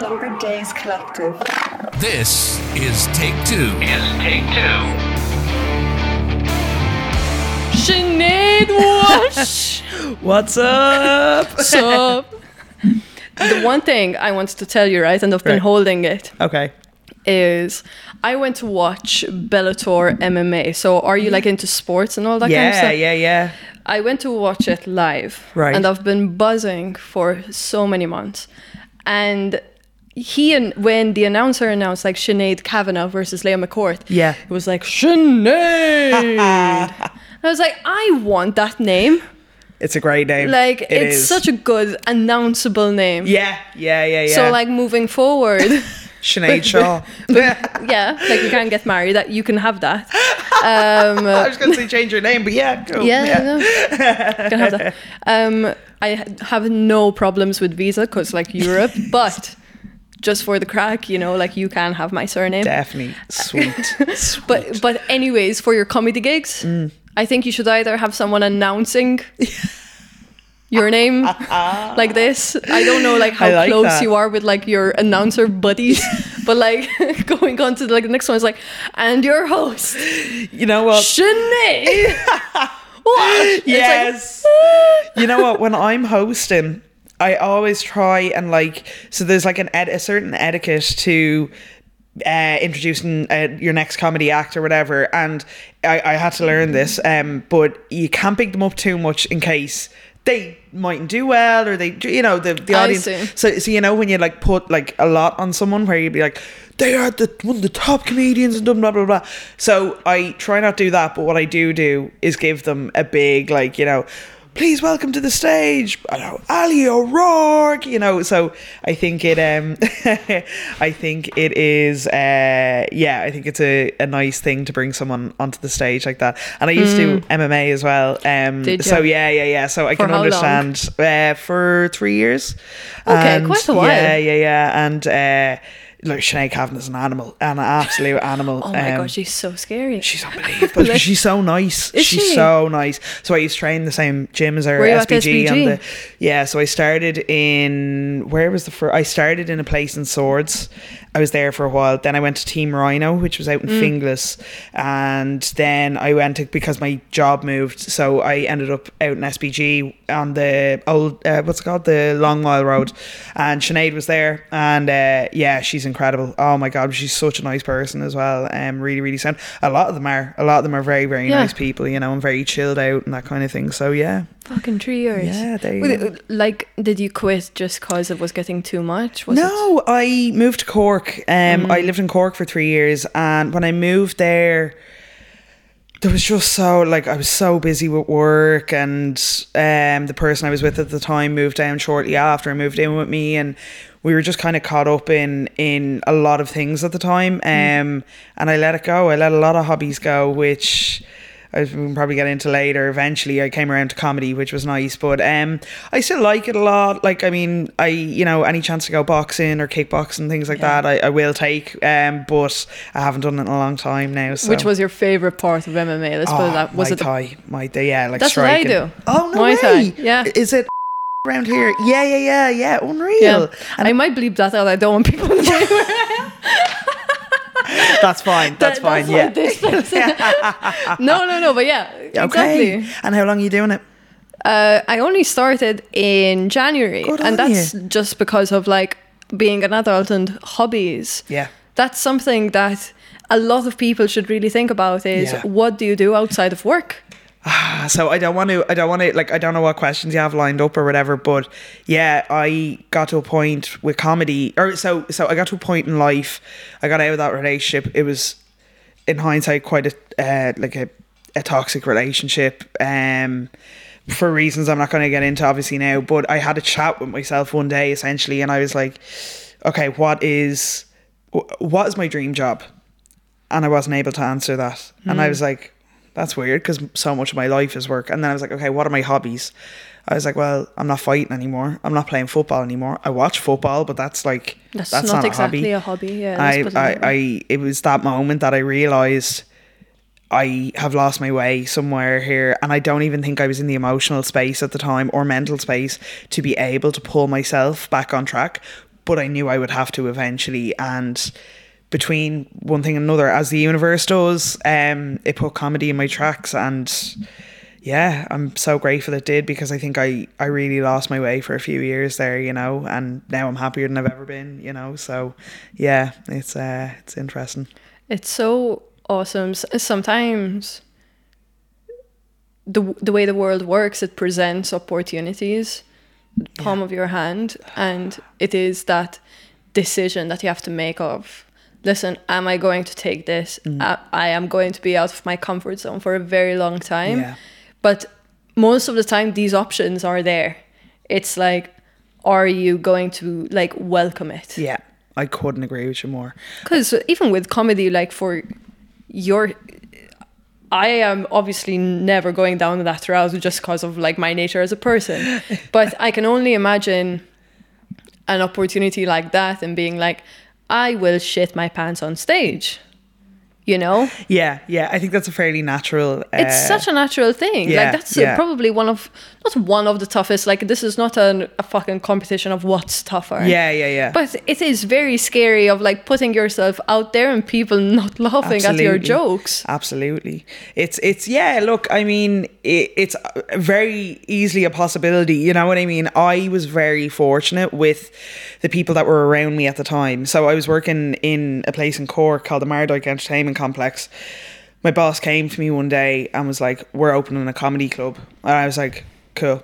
Lumber Days Collective. This is Take Two. Is Take Two. Sinead Walsh. What's up? so, the one thing I wanted to tell you, right, and I've been Right. holding it, Okay. is I went to watch Bellator MMA. So, are you like into sports and all that kind of stuff? Yeah, yeah, yeah. I went to watch it live. Right. And I've been buzzing for so many months. And he and when the announcer announced like Sinead Kavanagh versus Leah McCourt, Yeah. it was like Sinead. I was like, I want that name. It's a great name. Like It it's is. such a good announceable name. Yeah, yeah, yeah, yeah. So like moving forward, Sinead Shaw. yeah, like you can't get married. That you can have that. Um, I was going to say change your name, but yeah, cool. Yeah, no. can have that. Um, I have no problems with visa because like Europe, but just for the crack, you know, like you can have my surname. Definitely. Sweet. Sweet. But but anyways, for your comedy gigs, Mm. I think you should either have someone announcing your name like this. I don't know like how like close that. you are with like your announcer buddies, but like going on to like the next one is like, and your host, you know what? Sinead. what? It's like, Yes. you know what? When I'm hosting, I always try and like. So there's like an ed- a certain etiquette to uh, introducing uh, your next comedy act or whatever, and I, I had to learn this. Um, but you can't pick them up too much in case they mightn't do well or they you know the the audience so so you know when you like put like a lot on someone where you'd be like they are the one of the top comedians and blah blah blah blah so I try not to do that but what I do do is give them a big like you know please welcome to the stage I know Ali O'Rourke you know so I think it um I think it is uh yeah I think it's a, a nice thing to bring someone onto the stage like that and I used to do MMA as well um Mm. Did so yeah yeah yeah so I For can understand uh, for three years Okay, And quite a while. yeah yeah yeah and uh like Sinead Kavanagh's an animal an absolute animal Oh my um, god, she's so scary. She's unbelievable. but she's so nice. Is she's she? so nice. So I used to train the same gym as her Were SPG, and the yeah. So I started in where was the first? I started in a place in Swords. I was there for a while. Then I went to Team Rhino, which was out in Mm. Finglas, and then I went to because my job moved. So I ended up out in SPG on the old uh, what's it called the Long Mile Road, and Sinead was there, and uh, yeah, she's incredible. Oh my god, she's such a nice person as well. Um, really, really sound. A lot of them are. A lot of them are very, very Yeah. nice people. You know, and very chilled out and that kind of thing. So yeah, Fucking three years. Yeah, there you go. Like, did you quit just because it was getting too much? Was It? no, I moved to Cork. Um, I Mm. lived in Cork for three years, and when I moved there, there was just so like I was so busy with work, and um, the person I was with at the time moved down shortly after and moved in with me, and we were just kind of caught up in in a lot of things at the time. Mm. Um, and I let it go. I let a lot of hobbies go, which. I we can probably get into later. Eventually, I came around to comedy, which was nice. But um, I still like it a lot. Like, I mean, I you know any chance to go boxing or kickboxing things like that, I, I will take. Um, but I haven't done it in a long time now. So. Which was your favorite part of MMA? Let's put it Oh, that. Was Muay it the Thai? Muay Thai, yeah, like That's what I do. Oh no Thai, way! yeah. is it around here? Yeah, yeah, yeah, yeah. Unreal. Yeah. And I might bleep that out. I don't want people to know where I am. that's fine. That's That- fine. yeah. no, no, no. But yeah, Okay. exactly. And how long are you doing it? Uh, I only started in January, Good and that's just because of like being an adult and hobbies. Yeah. That's something that a lot of people should really think about. Is Yeah. what do you do outside of work? Ah, So I don't want to. I don't want to. Like I don't know what questions you have lined up or whatever. But yeah, I got to a point with comedy, or so. So I got to a point in life. I got out of that relationship. It was, in hindsight, quite a uh, like a, a toxic relationship. Um, for reasons I'm not going to get into obviously now. But I had a chat with myself one day essentially, and I was like, okay, what is, wh- what is my dream job? and I wasn't able to answer that. And I was like, that's weird because so much of my life is work. And then I was like, okay, what are my hobbies? I was like, well, I'm not fighting anymore. I'm not playing football anymore. I watch football, but that's like That's, that's, not, not, exactly a a hobby. hobby. Yeah. I, I. I, it was that moment that I realized I have lost my way somewhere here, and I don't even think I was in the emotional space at the time or mental space to be able to pull myself back on track. but I knew I would have to eventually. And between one thing and another, as the universe does, um, it put comedy in my tracks and yeah, I'm so grateful it did because I think I, I really lost my way for a few years there, you know, and now I'm happier than I've ever been, you know. So yeah, it's uh it's interesting. It's so awesome. Sometimes the the way the world works, it presents opportunities, palm of your hand, and it is that decision that you have to make of. Listen, am I going to take this? Mm. I, I am going to be out of my comfort zone for a very long time. Yeah. But most of the time, these options are there. It's like, are you going to like welcome it? Yeah. I couldn't agree with you more. Because even with comedy, like for your, I am obviously never going down that route just because of like my nature as a person. but I can only imagine an opportunity like that and being like, I will shit my pants on stage. You know, Yeah, yeah. I think that's a fairly natural. Uh, it's such a natural thing. yeah, like that's yeah. probably one of not one of the toughest. Like this is not an, a fucking competition of what's tougher. Yeah, yeah, yeah. But it is very scary of like putting yourself out there and people not laughing at your jokes. Absolutely. It's it's yeah, look, I mean, it, it's very easily a possibility, you know what I mean? I was very fortunate with the people that were around me at the time. So I was working in a place in Cork called the Mardyke Entertainment Complex. My boss came to me one day and was like, "We're opening a comedy club." And I was like, "Cool."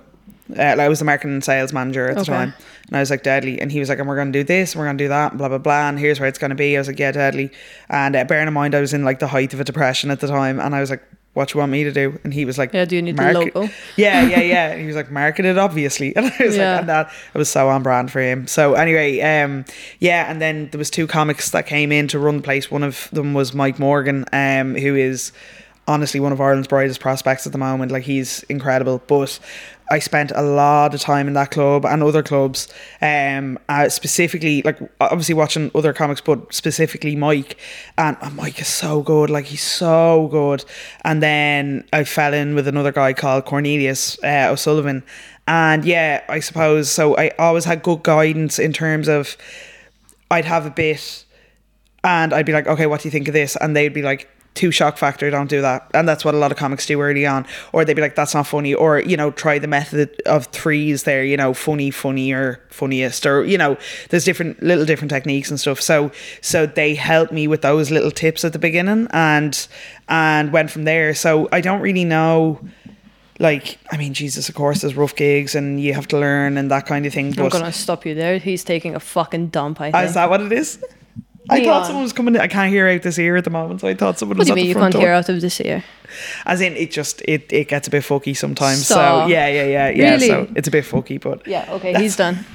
Uh, I was the marketing and sales manager at the Okay. time. And I was like, deadly. And he was like, and we're going to do this, and we're going to do that, and blah, blah, blah. And here's where it's going to be. I was like, yeah, deadly. And uh, bearing in mind, I was in like the height of a depression at the time. And I was like, what you want me to do? And he was like, Yeah, do you need the logo? Yeah, yeah, yeah. And he was like, market it, obviously. And I was Yeah. like, and that, I was so on brand for him. So anyway, um, yeah. And then there was two comics that came in to run the place. One of them was Mike Morgan, um, who is honestly one of Ireland's brightest prospects at the moment. Like he's incredible. But I spent a lot of time in that club and other clubs, um, uh, specifically like obviously watching other comics, but specifically Mike. And uh, Mike is so good. Like he's so good. And then I fell in with another guy called Cornelius uh, O'Sullivan. And yeah, I suppose so. I always had good guidance in terms of I'd have a bit and I'd be like, okay, what do you think of this? And they'd be like, too shock factor, don't do that. And that's what a lot of comics do early on. Or they'd be like, that's not funny. Or, you know, try the method of threes there, you know, funny, funnier, funniest, or, you know, there's different little different techniques and stuff. So so they helped me with those little tips at the beginning and and went from there. So I don't really know like I mean, Jesus, of course, there's rough gigs and you have to learn and that kind of thing. I'm gonna stop you there. He's taking a fucking dump. I Ah, think. is that what it is? I Leon. thought someone was coming. In. I can't hear out this ear at the moment, so I thought someone what was do you mean the you can't door. hear out of this ear? As in, it just it it gets a bit fucky sometimes. Stop. So yeah, yeah, yeah, yeah. Really? So it's a bit fucky, but Yeah. Okay. He's done.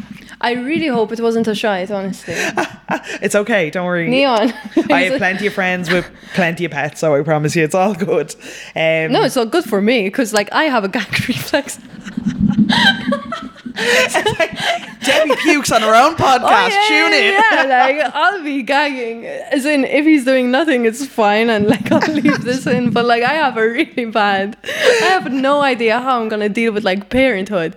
I really hope it wasn't a shite. Honestly, it's okay. Don't worry. Neon. I have plenty of friends with plenty of pets, so I promise you, it's all good. Um, No, it's not good for me because like I have a gag reflex. Debbie pukes on her own podcast. Oh, yeah, Tune in. Yeah, like I'll be gagging. As in, if he's doing nothing, it's fine, and like I'll leave this in. But like, I have a really bad. I have no idea how I'm gonna deal with like parenthood.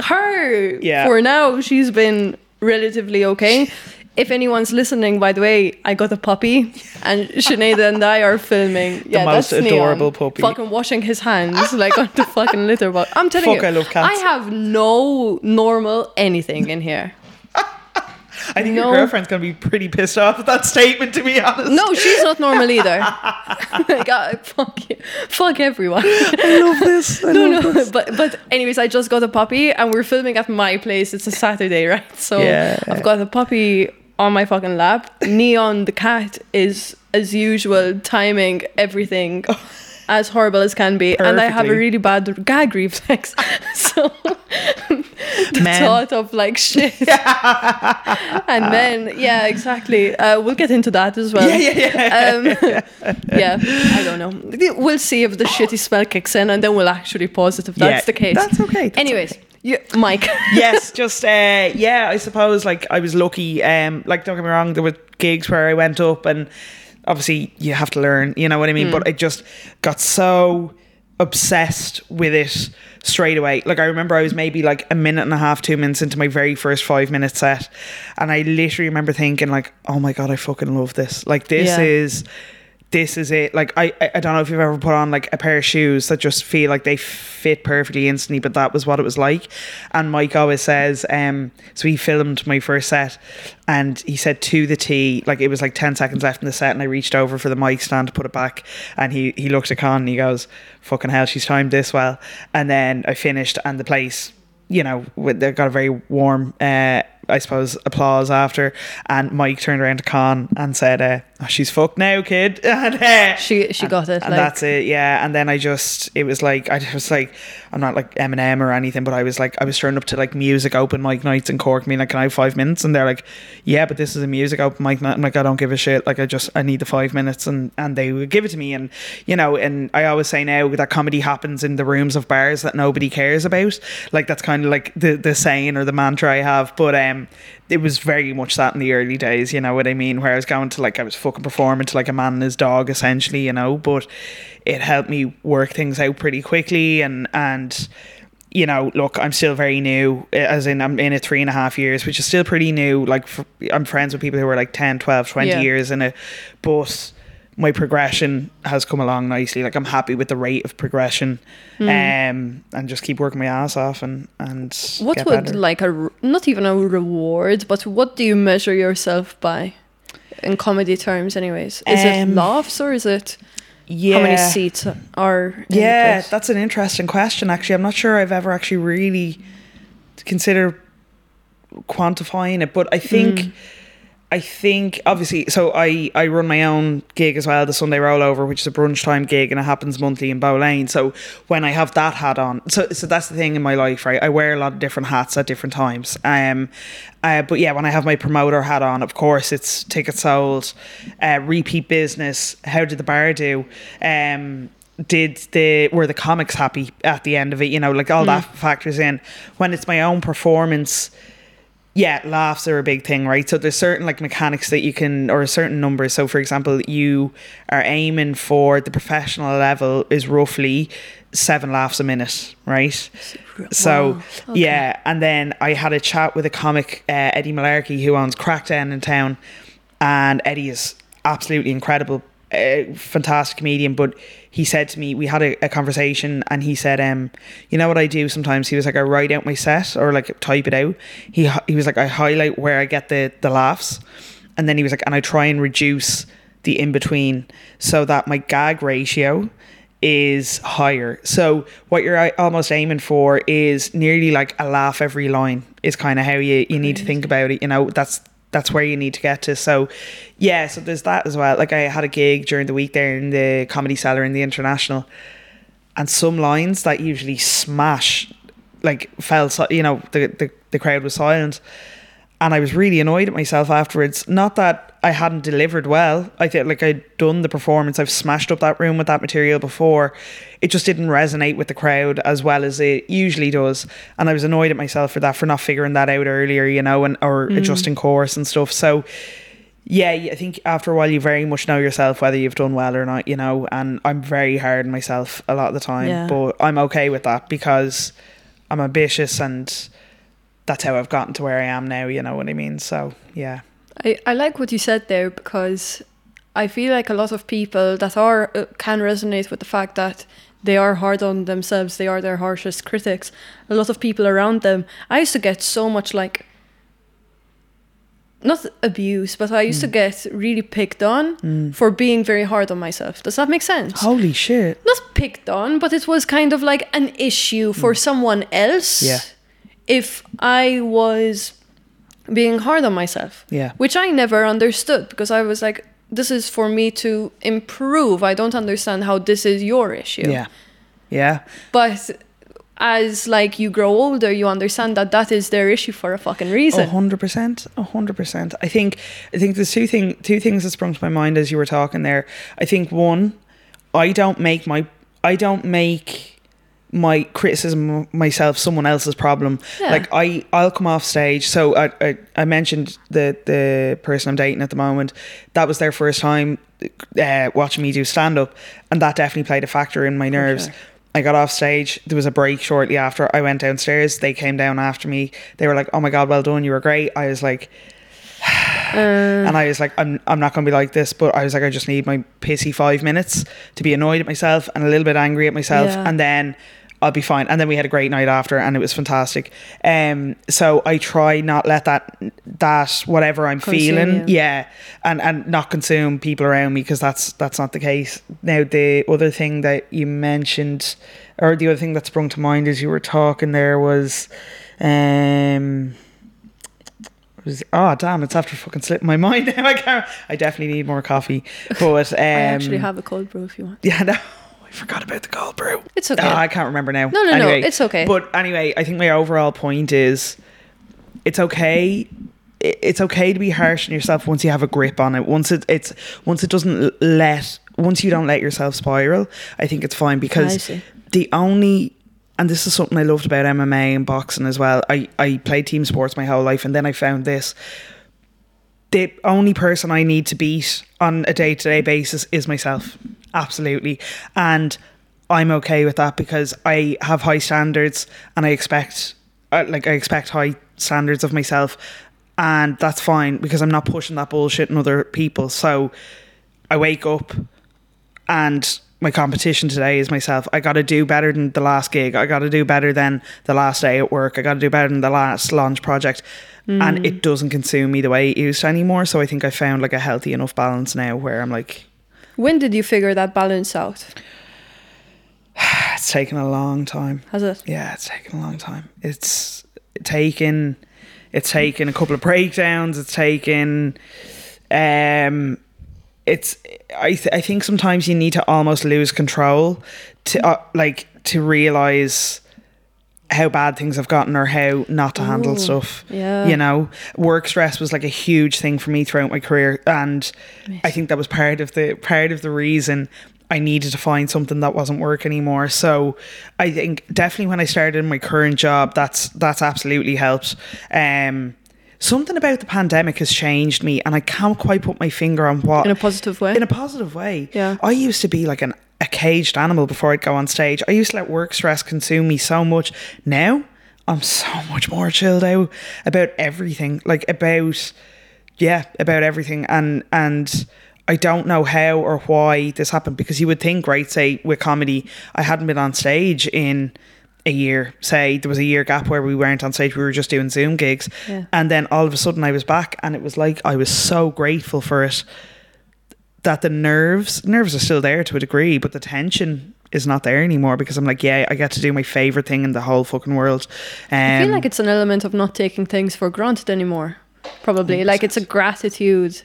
Her, Yeah. for now, she's been relatively okay. If anyone's listening, by the way, I got a puppy, and Sinead and I are filming. Yeah, most that's Neon, adorable puppy. Fucking washing his hands like on the fucking litter box. I'm telling Fuck, you, I love cats. I have no normal anything in here. I think No. your girlfriend's gonna be pretty pissed off at that statement. To be honest. No, she's not normal either. like, uh, fuck, you. fuck everyone. I love this. I no, love no. this. But but anyways, I just got a puppy, and we're filming at my place. It's a Saturday, right? So Yeah. I've got a puppy on my fucking lap. Neon the cat is as usual timing everything. As horrible as can be, and I have a really bad gag reflex. So the Men. thought of like shit, and then yeah, exactly. Uh, we'll get into that as well. Yeah, yeah, yeah. Um, yeah, I don't know. We'll see if the shitty spell kicks in, and then we'll actually pause it if that's Yeah, the case. that's okay, that's Anyways, you, Mike. yes, just uh, yeah. I suppose like I was lucky. Um, like don't get me wrong, there were gigs where I went up, and obviously you have to learn. You know what I mean? But I just got so obsessed with it straight away. Like I remember I was maybe like a minute and a half, two minutes into my very first five minute set. And I literally remember thinking like, oh my God, I fucking love this. Like this Yeah. is this is it. Like I, I don't know if you've ever put on like a pair of shoes that just feel like they fit perfectly instantly, but that was what it was like. And Mike always says, um, so he filmed my first set, and he said to the T, like it was like ten seconds left in the set, and I reached over for the mic stand to put it back, and he he looked at Con and he goes, "Fucking hell, she's timed this well." And then I finished, and the place you know, they got a very warm, uh, I suppose, applause after. And Mike turned around to Con and said, uh, oh, "She's fucked now, kid." and uh, She she got it. and like, that's it, yeah. And then I just, it was like, I was like, I'm not like Eminem or anything, but I was like, I was turning up to like music open mic nights in Cork, being like, can I have five minutes? And they're like, yeah, but this is a music open mic night. I'm like, I don't give a shit. Like, I just, I need the five minutes, and and they would give it to me, and you know, and I always say now that comedy happens in the rooms of bars that nobody cares about. Like that's kind of like the the saying or the mantra I have, but um. It was very much that in the early days, you know what I mean? Where I was going to like I was fucking performing to like a man and his dog essentially, you know. But it helped me work things out pretty quickly and and you know look i'm still very new as in i'm in it three and a half years which is still pretty new like I'm friends with people who are like 10 12 20 Yeah. years in it but my progression has come along nicely like i'm happy with the rate of progression um and just keep working my ass off and and. What would better. like a not even a reward, but what do you measure yourself by in comedy terms? Anyways, is it Um, laughs or is it yeah how many seats are? Yeah, that's an interesting question. Actually, I'm not sure I've ever actually really considered quantifying it, but I think. I think obviously so I, I run my own gig as well, the Sunday rollover, which is a brunch time gig and it happens monthly in Bow Lane. So when I have that hat on so so that's the thing in my life, right? I wear a lot of different hats at different times. Um uh, but yeah, when I have my promoter hat on, of course it's tickets sold, uh, repeat business, how did the bar do? Um did the were the comics happy at the end of it? You know, like all that factors in. When it's my own performance, yeah, laughs are a big thing, right? So there's certain like mechanics that you can, or a certain numbers. So for example, you are aiming for the professional level is roughly seven laughs a minute, right? So Wow, okay. yeah, and then I had a chat with a comic, uh, Eddie Malarkey, who owns Crackdown in town, and Eddie is absolutely incredible, uh, fantastic comedian. But he said to me, we had a, a conversation, and he said, um, you know what I do sometimes? He was like, I write out my set or like type it out. He he was like, I highlight where I get the the laughs, and then he was like, and I try and reduce the in between so that my gag ratio is higher. So what you're almost aiming for is nearly like a laugh every line is kind of how you, you need to think about it. You know, that's that's where you need to get to. So yeah, so there's that as well. Like I had a gig during the week there in the comedy cellar in the international and some lines that usually smash like fell you know the, the the crowd was silent and I was really annoyed at myself afterwards not that I hadn't delivered well I felt like I'd done the performance I've smashed up that room with that material before it just didn't resonate with the crowd as well as it usually does and I was annoyed at myself for that for not figuring that out earlier you know and or mm. adjusting course and stuff so yeah, I think after a while you very much know yourself whether you've done well or not, you know. And I'm very hard on myself a lot of the time, Yeah. but I'm okay with that because I'm ambitious and that's how I've gotten to where I am now. You know what I mean? So yeah, I, I like what you said there because I feel like a lot of people that are uh, can resonate with the fact that they are hard on themselves. They are their harshest critics. A lot of people around them. I used to get so much like not abuse, but I used to hmm. get really picked on hmm. for being very hard on myself. Does that make sense? holy shit, Not picked on, but it was kind of like an issue for hmm. someone else. Yeah. If I was being hard on myself. Yeah. Which I never understood because I was like, this is for me to improve. I don't understand how this is your issue. yeah, yeah, But as like you grow older, you understand that that is their issue for a fucking a reason. hundred percent, a hundred percent. I think I think there's two thing two things that sprung to my mind as you were talking there. I think one, I don't make my I don't make my criticism of myself someone else's problem. Yeah. Like I I'll come off stage. So I, I I mentioned the the person I'm dating at the moment. That was their first time uh, watching me do stand up, and that definitely played a factor in my nerves. I got off stage. There was a break shortly after. I went downstairs. They came down after me. They were like, "Oh my god, well done. You were great." I was like, and I was like, "I'm I'm not going to be like this." But I was like, I just need my pissy five minutes to be annoyed at myself and a little bit angry at myself, Yeah. and then I'll be fine. And then we had a great night after, and it was fantastic. Um, so I try not let that that whatever I'm Consume feeling, you. yeah, and and not consume people around me because that's that's not the case. Now the other thing that you mentioned, or the other thing that sprung to mind as you were talking there was, um. Was, oh damn! It's after fucking slipping my mind now. I can't. I definitely need more coffee. But um, I actually have a cold brew if you want. Yeah, no, I forgot about the cold brew. It's okay. Ah, I can't remember now. No, no, no, it's okay. But anyway, I think my overall point is, it's okay. i- It's okay to be harsh on yourself once you have a grip on it. Once it, it's once it doesn't l- let once you don't let yourself spiral. I think it's fine I because see. the only and this is something I loved about MMA and boxing as well. I I played team sports my whole life, and then I found this the only person I need to beat on a day to day basis is myself. Absolutely. And I'm okay with that because I have high standards and I expect, uh, like, I expect high standards of myself. And that's fine because I'm not pushing that bullshit on other people. So I wake up and my competition today is myself. I got to do better than the last gig. I got to do better than the last day at work. I got to do better than the last launch project. And it doesn't consume me the way it used to anymore. So I think I found like a healthy enough balance now where I'm like, When did you figure that balance out? it's taken a long time. Has it? Yeah, it's taken a long time. It's taken it's taken a couple of breakdowns. It's taken um it's I th- I think sometimes you need to almost lose control to uh, like to realize how bad things have gotten or how not to handle Ooh, stuff. yeah. You know, work stress was like a huge thing for me throughout my career and I think that was part of the part of the reason I needed to find something that wasn't work anymore. So I think definitely when I started in my current job, that's that's absolutely helped. Um something about the pandemic has changed me and I can't quite put my finger on what In a positive way? in a positive way. Yeah. I used to be like an a caged animal before I'd go on stage. I used to let work stress consume me so much. Now I'm so much more chilled out about everything. Like about yeah, about everything and and I don't know how or why this happened because you would think, right, say with comedy, I hadn't been on stage in a year. Say there was a year gap where we weren't on stage, we were just doing Zoom gigs. Yeah. And then all of a sudden I was back and it was like I was so grateful for it that the nerves nerves are still there to a degree, but the tension is not there anymore because I'm like, yeah, I get to do my favorite thing in the whole fucking world. Um, I feel like it's an element of not taking things for granted anymore. Probably like it's a gratitude,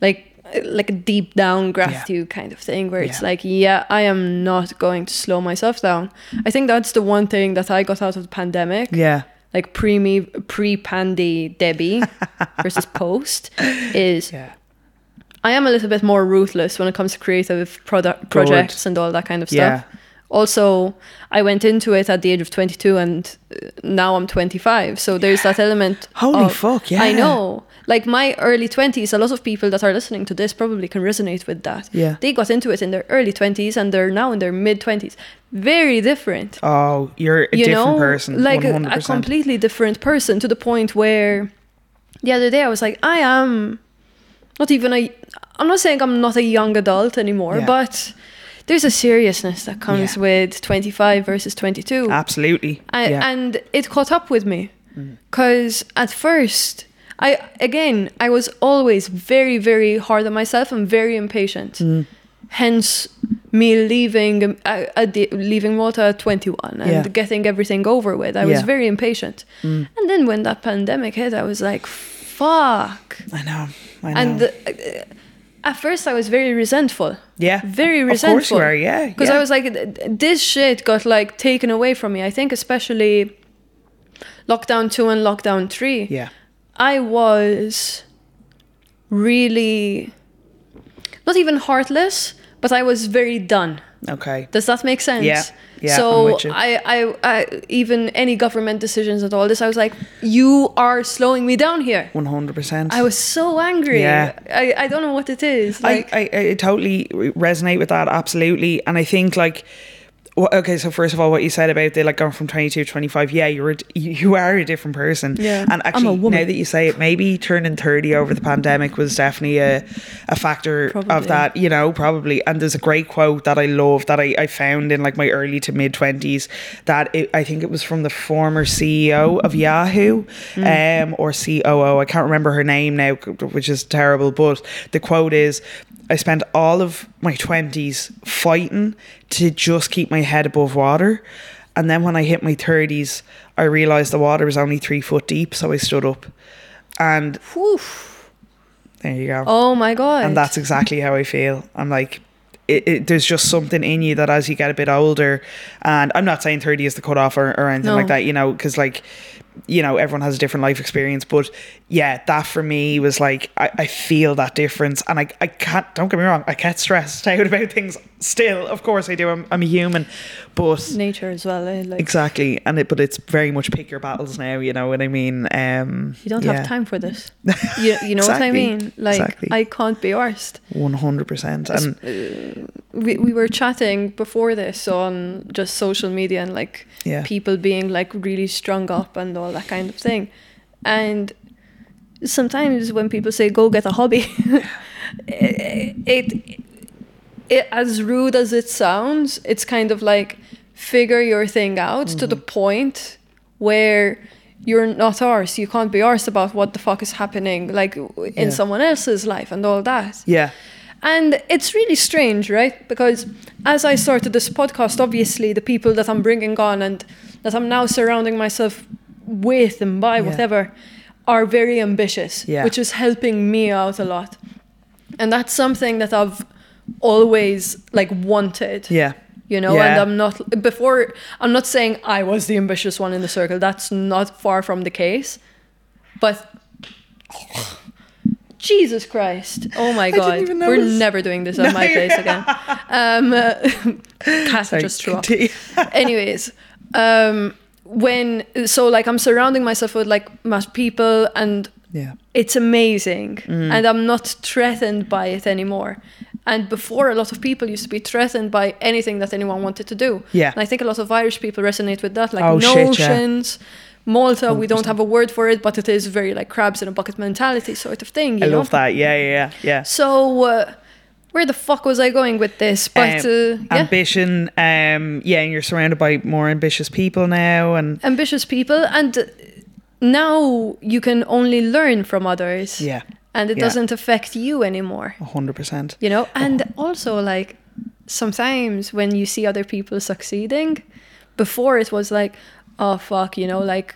like like a deep down gratitude kind of thing where it's like, yeah, I am not going to slow myself down. I think that's the one thing that I got out of the pandemic. yeah, Like pre me pre pandy Debbie versus post is yeah, I am a little bit more ruthless when it comes to creative product projects and all that kind of stuff. Yeah. Also, I went into it at the age of 22 and uh, now I'm 25. So there's that element. Holy of- fuck, yeah I know. Like my early 20s, a lot of people that are listening to this probably can resonate with that. Yeah. They got into it in their early 20s and they're now in their mid 20s. Very different Oh, you're a you different know, person. like a, 100%. a completely different person to the point where the other day I was like, I am not even a. I'm not saying I'm not a young adult anymore, Yeah. but there's a seriousness that comes Yeah. with 25 versus 22. Absolutely. I, yeah. and it caught up with me mm. because at first i again i was always very very hard on myself and very impatient hence me leaving um, uh, the- leaving malta at 21 and Yeah. getting everything over with i was very impatient and then when that pandemic hit i was like fuck I know. I know. and uh, at first i was very resentful yeah, very resentful. Of course you are. Yeah, Because yeah. I was like, th- th- this shit got like taken away from me. I think especially lockdown two and lockdown three. yeah, I was really not even heartless, but I was very done. okay. Does that make sense? Yeah, yeah, So. I, I, I, even any government decisions and all this, I was like, you are slowing me down here. One hundred percent. I was so angry. Yeah. I, I don't know what it is. Like, I, I, I totally resonate with that absolutely and i think like Well, okay, so first of all, what you said about the like going from twenty two to twenty five, yeah, you're a, you are a different person. Yeah. and actually, now that you say it, maybe turning thirty over the pandemic was definitely a a factor Probably. of that. You know, probably. And there's a great quote that I love that I, I found in like my early to mid twenties that it, I think it was from the former CEO of Yahoo, Mm. um, or COO. I can't remember her name now, which is terrible. But the quote is. I spent all of my 20s fighting to just keep my head above water. And then when I hit my 30s, I realized the water was only three foot deep. So I stood up. And Whew. there you go. Oh my god. And that's exactly how I feel. I'm like, it, it, there's just something in you that as you get a bit older, and I'm not saying 30 is the cutoff or, or anything No. like that, you know, because like, you know, everyone has a different life experience. But yeah, that for me was like, I, I feel that difference. And I, I can't, don't get me wrong, I get stressed out about things still. Of course I do. I'm, I'm a human. But nature as well. Eh? Like exactly. And it, but it's very much pick your battles now, you know what I mean? Um, you don't yeah, have time for this. You, you know what I mean? Like Exactly. I can't be arsed. 100%. And we, we were chatting before this on just social media and like Yeah. people being like really strung up and all that kind of thing and sometimes when people say go get a hobby it, it it as rude as it sounds it's kind of like figure your thing out to the mm-hmm. point where you're not ours you can't be ours about what the fuck is happening like in Yeah. someone else's life and all that yeah. and it's really strange, right? Because as I started this podcast, obviously the people that I'm bringing on and that I'm now surrounding myself with and by, Yeah. whatever, are very ambitious, Yeah. which is helping me out a lot. And that's something that I've always like wanted. Yeah. You know, Yeah. and I'm not before I'm not saying I was the ambitious one in the circle. That's not far from the case. But Jesus Christ. Oh my god. We're never doing this at my place again. Um uh, just threw up. Anyways, um when so like I'm surrounding myself with like mass people and Yeah. it's amazing Mm. and i'm not threatened by it anymore and before a lot of people used to be threatened by anything that anyone wanted to do Yeah. and i think a lot of irish people resonate with that like Oh, shit, yeah. notions malta we don't have a word for it but it is very like crabs in a bucket mentality sort of thing you I know love that. Yeah, yeah, yeah. yeah. so uh, where the fuck was i going with this but Um, uh, yeah Ambition. Um, yeah, and you're surrounded by more ambitious people now, and ambitious people and now you can only learn from others yeah, and it Yeah. doesn't affect you anymore hundred percent. you know and also like sometimes when you see other people succeeding before it was like oh fuck you know like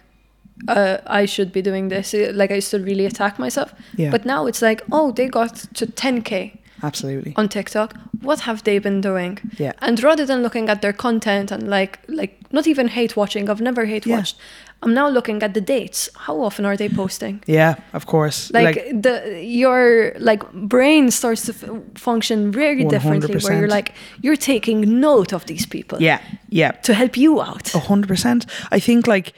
uh, I should be doing this like I used to really attack myself Yeah. but now it's like oh they got to 10k Absolutely. on TikTok what have they been doing Yeah. and rather than looking at their content and like like not even hate watching I've never hate Yeah. watched I'm now looking at the dates how often are they posting Yeah, of course. like, the your like brain starts to f- function very differently where you're like you're taking note of these people yeah, yeah. to help you out A hundred percent. I think like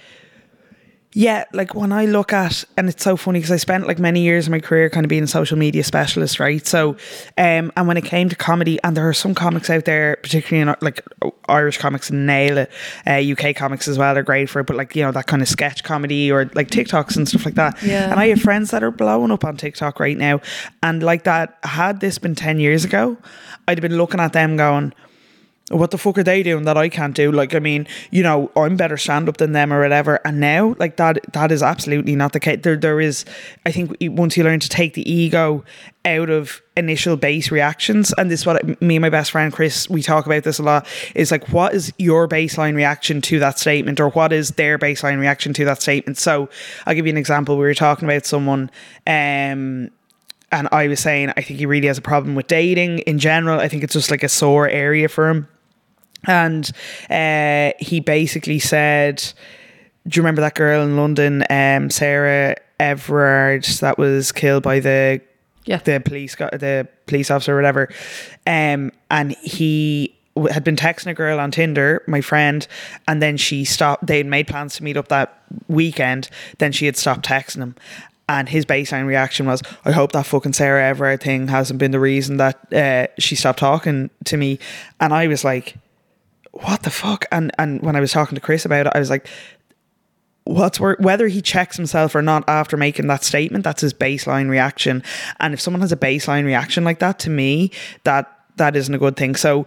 yeah, like when I look at and it's so funny because I spent like many years of my career kind of being a social media specialist, right? So um and when it came to comedy and there are some comics out there, particularly in like Irish comics and nail it, uh, UK comics as well are great for it, but like you know that kind of sketch comedy or like TikToks and stuff like that. Yeah. And I have friends that are blowing up on TikTok right now and like that had this been 10 years ago, I'd have been looking at them going what the fuck are they doing that I can't do? Like, I mean, you know, I'm better stand up than them or whatever. And now, like that, that is absolutely not the case. There, there is, I think, once you learn to take the ego out of initial base reactions, and this is what me and my best friend Chris we talk about this a lot. Is like, what is your baseline reaction to that statement, or what is their baseline reaction to that statement? So, I'll give you an example. We were talking about someone, um and I was saying I think he really has a problem with dating in general. I think it's just like a sore area for him. And uh, he basically said, "Do you remember that girl in London, um, Sarah Everard, that was killed by the Yeah. the police got the police officer or whatever?" Um, and he had been texting a girl on Tinder, my friend, and then she stopped. They'd made plans to meet up that weekend. Then she had stopped texting him. And his baseline reaction was, I hope that fucking Sarah Everard thing hasn't been the reason that uh, she stopped talking to me. And I was like, what the fuck? And and when I was talking to Chris about it, I was like, what's wor- whether he checks himself or not after making that statement, that's his baseline reaction. And if someone has a baseline reaction like that, to me, that that isn't a good thing. So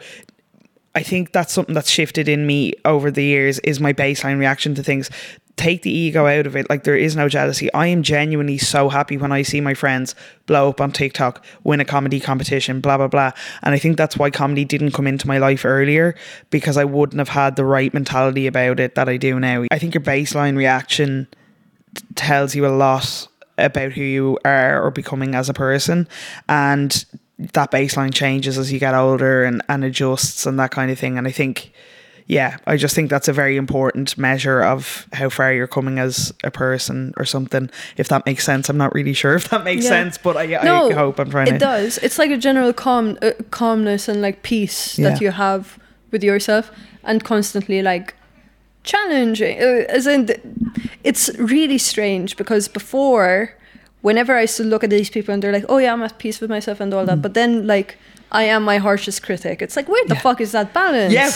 I think that's something that's shifted in me over the years is my baseline reaction to things. Take the ego out of it. Like there is no jealousy. I am genuinely so happy when I see my friends blow up on TikTok, win a comedy competition, blah blah blah. And I think that's why comedy didn't come into my life earlier because I wouldn't have had the right mentality about it that I do now. I think your baseline reaction t- tells you a lot about who you are or becoming as a person and that baseline changes as you get older and, and adjusts and that kind of thing. And I think, yeah, I just think that's a very important measure of how far you're coming as a person or something. If that makes sense, I'm not really sure if that makes Yeah. sense, but I, no, I hope I'm trying it to. does. It's like a general calm, uh, calmness and like peace that you have with yourself, and constantly like challenging. Uh, as in, it's really strange because before, whenever I used to look at these people and they're like, "Oh yeah, I'm at peace with myself" and all Mm. that, but then like I am my harshest critic. It's like, where the fuck is that balance? Yeah.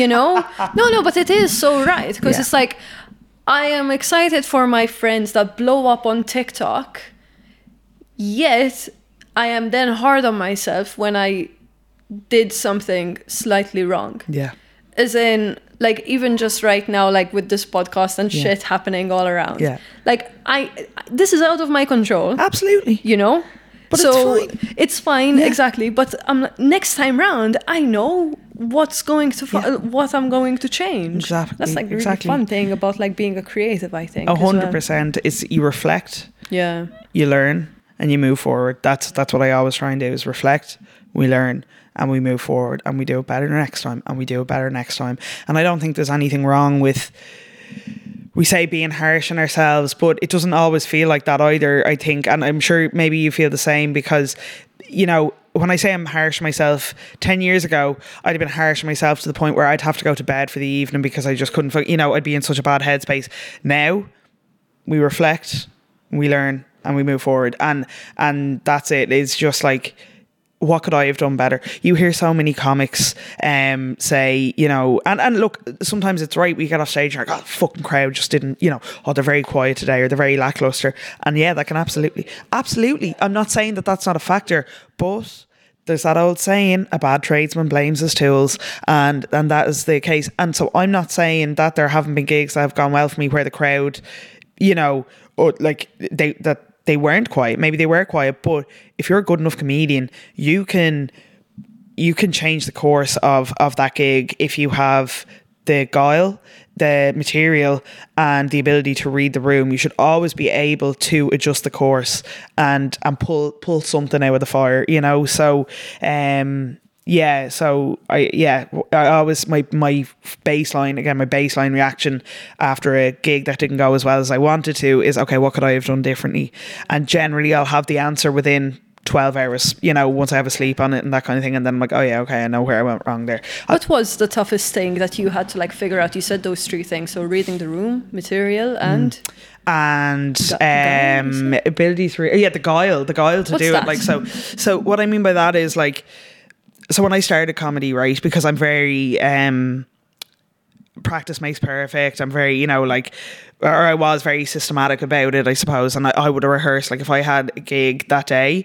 You know? no, no, but it is so right because Yeah. it's like I am excited for my friends that blow up on TikTok yet I am then hard on myself when I did something slightly wrong. Yeah. As in, like, even just right now, like with this podcast and Yeah. shit happening all around. Yeah. Like, I, this is out of my control, Absolutely. you know? But it's so fine. it's fine, Yeah. exactly. But um, next time round, I know what's going to, Yeah. what I'm going to change. Exactly, That's like the really exactly. fun thing about like being a creative, I think. A hundred percent. It's you reflect, Yeah. you learn, and you move forward. That's that's what I always try and do is reflect, we learn, and we move forward, and we do it better next time, and we do it better next time. And I don't think there's anything wrong with we say being harsh on ourselves, but it doesn't always feel like that either, I think. And I'm sure maybe you feel the same because, you know, when I say I'm harsh myself, 10 years ago, I'd have been harsh myself to the point where I'd have to go to bed for the evening because I just couldn't, you know, I'd be in such a bad headspace. Now, we reflect, we learn, and we move forward. And and that's it. It's just like what could I have done better? You hear so many comics um, say, you know, and, and look, sometimes it's right. We get off stage and like, oh, fucking crowd just didn't, you know, oh, they're very quiet today or they're very lackluster. And yeah, that can absolutely, absolutely. I'm not saying that that's not a factor, but there's that old saying, a bad tradesman blames his tools. And, and that is the case. And so I'm not saying that there haven't been gigs that have gone well for me where the crowd, you know, or like they, that, they weren't quiet. Maybe they were quiet, but if you're a good enough comedian, you can you can change the course of of that gig if you have the guile, the material, and the ability to read the room. You should always be able to adjust the course and and pull pull something out of the fire. You know, so um yeah so i yeah i always my my baseline again my baseline reaction after a gig that didn't go as well as i wanted to is okay what could i have done differently and generally i'll have the answer within 12 hours you know once i have a sleep on it and that kind of thing and then i'm like oh yeah okay i know where i went wrong there What was the toughest thing that you had to like figure out? You said those three things. So reading the room, material, and and Gu- um ability three yeah the guile the guile to What's do that? it like so so what i mean by that is like so when i started comedy right because i'm very um practice makes perfect. I'm very you know like or i was very systematic about it i suppose and i, I would have rehearsed like if i had a gig that day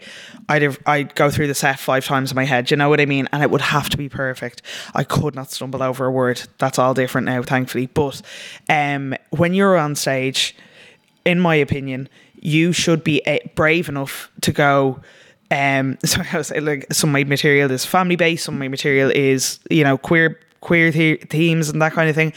i'd have i'd go through the set five times in my head you know what i mean? And it would have to be perfect. I could not stumble over a word. That's all different now thankfully. But um when you're on stage in my opinion, you should be uh, brave enough to go. Um, so I was like some of my material is family based, some of my material is you know queer queer the- themes and that kind of thing,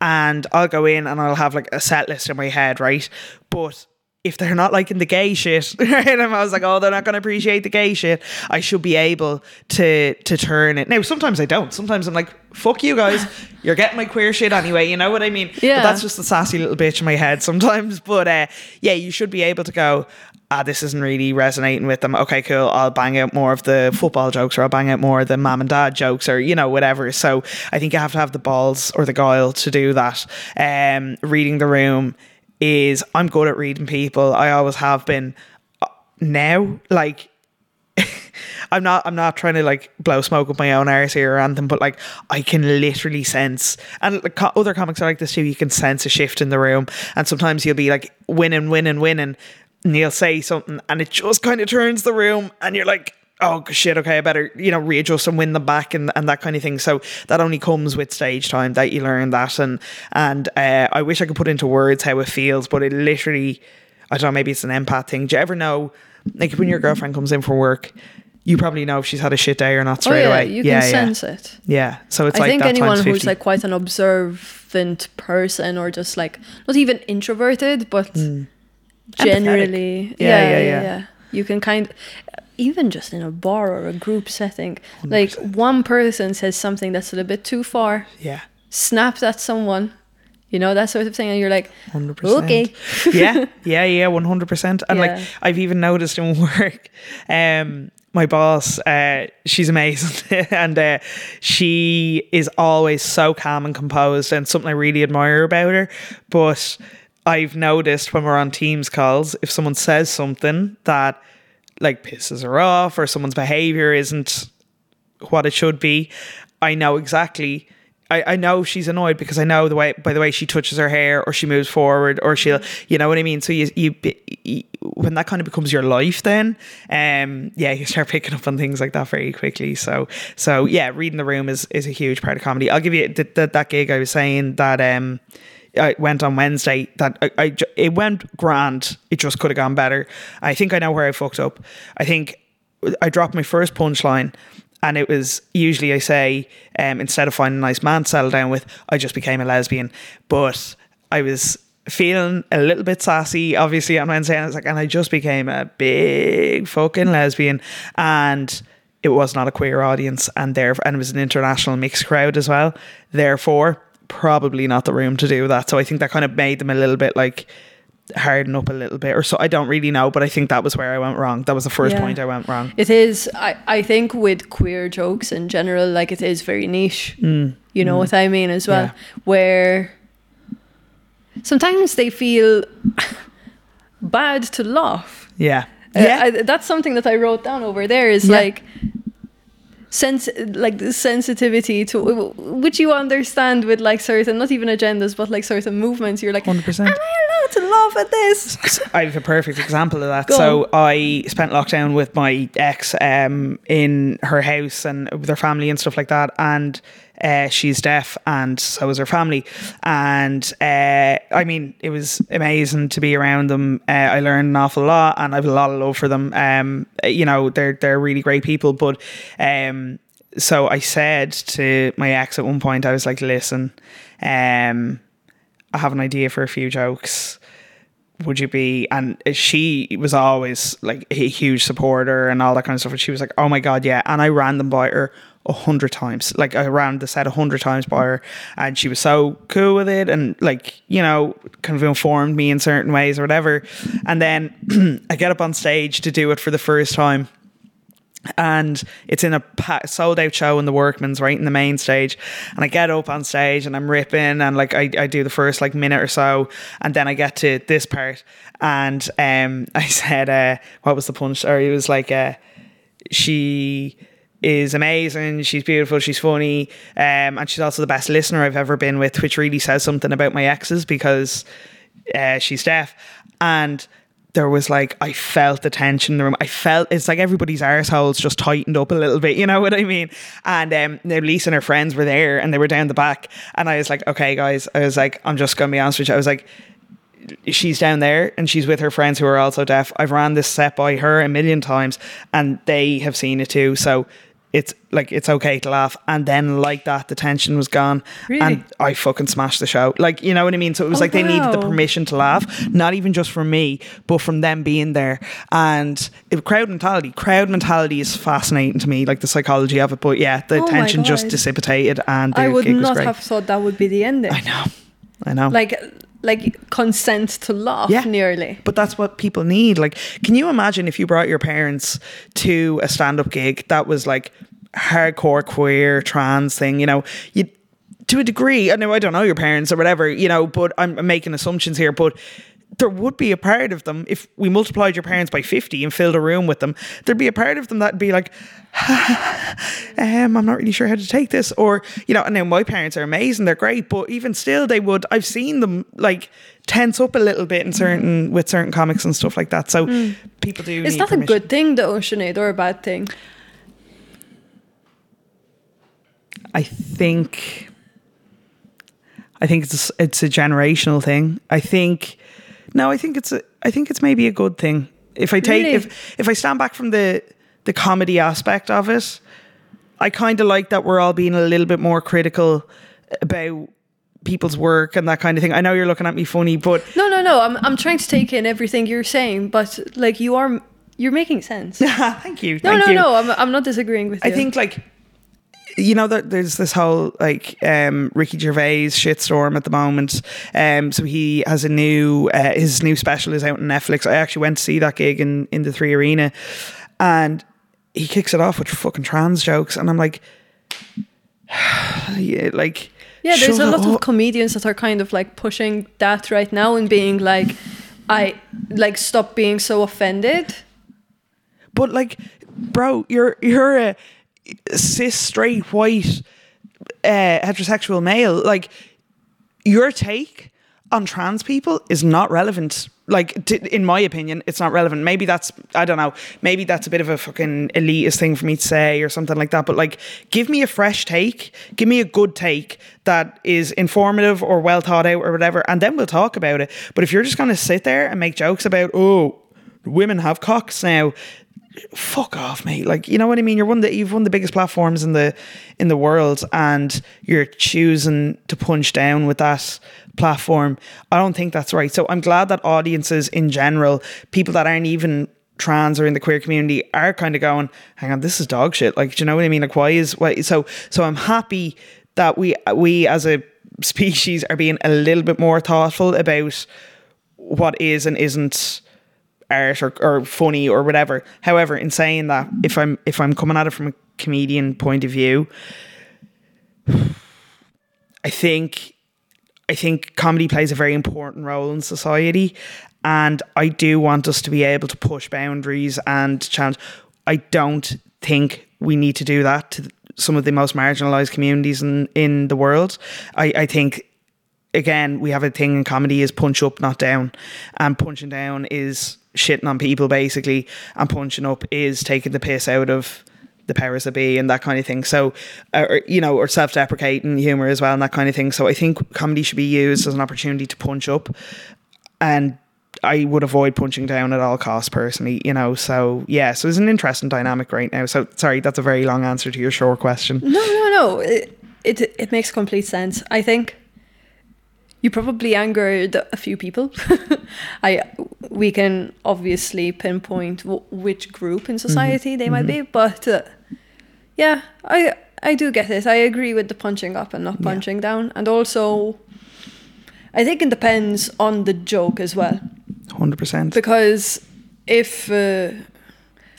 and I'll go in and I'll have like a set list in my head, right? But if they're not liking the gay shit, right? And I was like, oh, they're not going to appreciate the gay shit. I should be able to to turn it. Now, sometimes I don't. Sometimes I'm like, fuck you guys. You're getting my queer shit anyway. You know what I mean? Yeah. But that's just a sassy little bitch in my head sometimes. But uh, yeah, you should be able to go. Ah, this isn't really resonating with them. Okay, cool. I'll bang out more of the football jokes, or I'll bang out more of the mom and dad jokes, or you know whatever. So I think you have to have the balls or the guile to do that. Um, reading the room is I'm good at reading people. I always have been. Uh, Now, like I'm not I'm not trying to like blow smoke up my own arse here or anything, but like I can literally sense and like, other comics are like this too. You can sense a shift in the room, and sometimes you'll be like winning, winning, winning, and you'll say something, and it just kind of turns the room, and you're like. Oh shit! Okay, I better you know readjust and win them back and, and that kind of thing. So that only comes with stage time that you learn that and and uh, I wish I could put into words how it feels, but it literally I don't know. Maybe it's an empath thing. Do you ever know like when your girlfriend comes in for work, you probably know if she's had a shit day or not Oh straight yeah, away. you yeah, can yeah. sense it. Yeah. So it's I like think anyone who's like quite an observant person or just like not even introverted, but generally, Hmm. Yeah, yeah, yeah. You can kind, even just in a bar or a group setting, like one person says something that's a little bit too far, yeah. snaps at someone, you know that sort of thing, and you're like, 100%. okay, yeah, yeah, yeah, one hundred percent. And Yeah. like I've even noticed in work, um, my boss, uh, she's amazing, and uh, she is always so calm and composed, and something I really admire about her. But I've noticed when we're on Teams calls, if someone says something that like pisses her off, or someone's behavior isn't what it should be, I know exactly. I, I know she's annoyed because I know the way by the way she touches her hair or she moves forward or she'll you know what I mean? So you you, you when that kind of becomes your life then um yeah you start picking up on things like that very quickly. So so yeah reading the room is is a huge part of comedy. I'll give you th- th- that gig I was saying that um I went on Wednesday that I, I it went grand. It just could have gone better. I think I know where I fucked up. I think I dropped my first punchline, and it was usually I say um, instead of finding a nice man to settle down with, I just became a lesbian. But I was feeling a little bit sassy, obviously on Wednesday, and I was like, and I just became a big fucking lesbian, and it was not a queer audience, and there and it was an international mixed crowd as well. Therefore probably not the room to do that. So I think that kind of made them a little bit like harden up a little bit or so. I don't really know, but I think that was where I went wrong. That was the first Yeah. point I went wrong. It is. I, I think with queer jokes in general, like it is very niche. Mm. You know what I mean as well. Yeah. Where sometimes they feel bad to laugh. Yeah. Uh, Yeah. I, that's something that I wrote down over there. Is Yeah. like sense like the sensitivity to which you understand with like certain not even agendas but like certain movements you're like 100%. am I allowed to laugh at this I have a perfect example of that. Go so on. I spent lockdown with my ex um, in her house and with her family and stuff like that. And uh, she's deaf, and so is her family. And uh, I mean, it was amazing to be around them. Uh, I learned an awful lot, and I have a lot of love for them. Um, you know, they're they're really great people. But um, so I said to my ex at one point, I was like, "Listen, um, I have an idea for a few jokes." would you be and she was always like a huge supporter and all that kind of stuff and she was like oh my god yeah and i ran them by her a hundred times like i ran the set a hundred times by her. And she was so cool with it and like you know kind of informed me in certain ways or whatever. And then i get up on stage to do it for the first time. And it's in a sold out show in the Workman's right in the main stage. And I get up on stage and I'm ripping and like I, I do the first like minute or so. And then I get to this part and um I said uh what was the punch? Or it was like uh she is amazing she's beautiful she's funny um and she's also the best listener I've ever been with which really says something about my exes because uh, she's deaf and there was like I felt the tension in the room. I felt it's like everybody's arseholes just tightened up a little bit, you know what I mean? And um Lisa and her friends were there and they were down the back and I was like, Okay guys, I was like, I'm just gonna be honest with you. I was like she's down there and she's with her friends who are also deaf. I've ran this set by her a million times and they have seen it too. So it's like it's okay to laugh. And then like that, the tension was gone. Really? And I fucking smashed the show. Like, you know what I mean? So it was Oh, like they needed the permission to laugh, not even just from me, but from them being there. And it, crowd mentality, crowd mentality is fascinating to me, like the psychology of it. But yeah, the Oh tension just dissipated and I would not have thought that would be the ending I know. I know. like like consent to laugh Yeah. nearly But that's what people need. Like, can you imagine if you brought your parents to a stand up gig that was like hardcore queer trans thing, you know, you to a degree, I know I don't know your parents or whatever, you know, but I'm, I'm making assumptions here, but there would be a part of them if we multiplied your parents by 50 and filled a room with them there'd be a part of them that'd be like um, i'm not really sure how to take this or you know and now my parents are amazing they're great but even still they would i've seen them like tense up a little bit in certain with certain comics and stuff like that so people do Is need that a good thing though, Sinead, or a bad thing? I think I think it's a, it's a generational thing. I think no, I think it's a I think it's maybe a good thing. If I take Really? if if I stand back from the the comedy aspect of it, I kind of like that we're all being a little bit more critical about people's work and that kind of thing. I know you're looking at me funny, but No, no, no. I'm I'm trying to take in everything you're saying, but like you are you're making sense. Thank you. Thank no, you. no. I'm I'm not disagreeing with you. I think like you know that there's this whole like um, Ricky Gervais shitstorm at the moment. Um, so he has a new uh, his new special is out on Netflix. I actually went to see that gig in in the Three Arena, and he kicks it off with fucking trans jokes, and I'm like, yeah, like Yeah, there's a lot up. of comedians that are kind of like pushing that right now and being like, I like stop being so offended. But like, bro, you're you're a cis straight white uh, heterosexual male. Like, your take on trans people is not relevant. Like, t- in my opinion, it's not relevant. Maybe that's I don't know. Maybe that's a bit of a fucking elitist thing for me to say or something like that. But like, give me a fresh take. Give me a good take that is informative or well thought out or whatever, and then we'll talk about it. But if you're just gonna sit there and make jokes about oh women have cocks now fuck off mate. Like you know what i mean? You're one the you've of the biggest platforms in the in the world and you're choosing to punch down with that platform. I don't think that's right. So i'm glad that audiences in general people that aren't even trans or in the queer community are kind of going hang on this is dog shit. Like do you know what i mean? Like why is why so so i'm happy that we we as a species are being a little bit more thoughtful about what is and isn't art or, or funny or whatever. However, in saying that, if I'm if I'm coming at it from a comedian point of view, I think I think comedy plays a very important role in society, and I do want us to be able to push boundaries and challenge. I don't think we need to do that to some of the most marginalized communities in in the world. I, I think again, we have a thing in comedy is punch up, not down. And punching down is shitting on people basically, and punching up is taking the piss out of the powers that be and that kind of thing. So, uh, or, you know, or self deprecating humor as well and that kind of thing. So, I think comedy should be used as an opportunity to punch up. And I would avoid punching down at all costs personally, you know. So, yeah, so it's an interesting dynamic right now. So, sorry, that's a very long answer to your short question. No, no, no. It, it it makes complete sense. I think you probably angered a few people. I we can obviously pinpoint w- which group in society they might be, but uh, yeah, I I do get it. I agree with the punching up and not punching down, and also I think it depends on the joke as well Hundred percent. because if uh,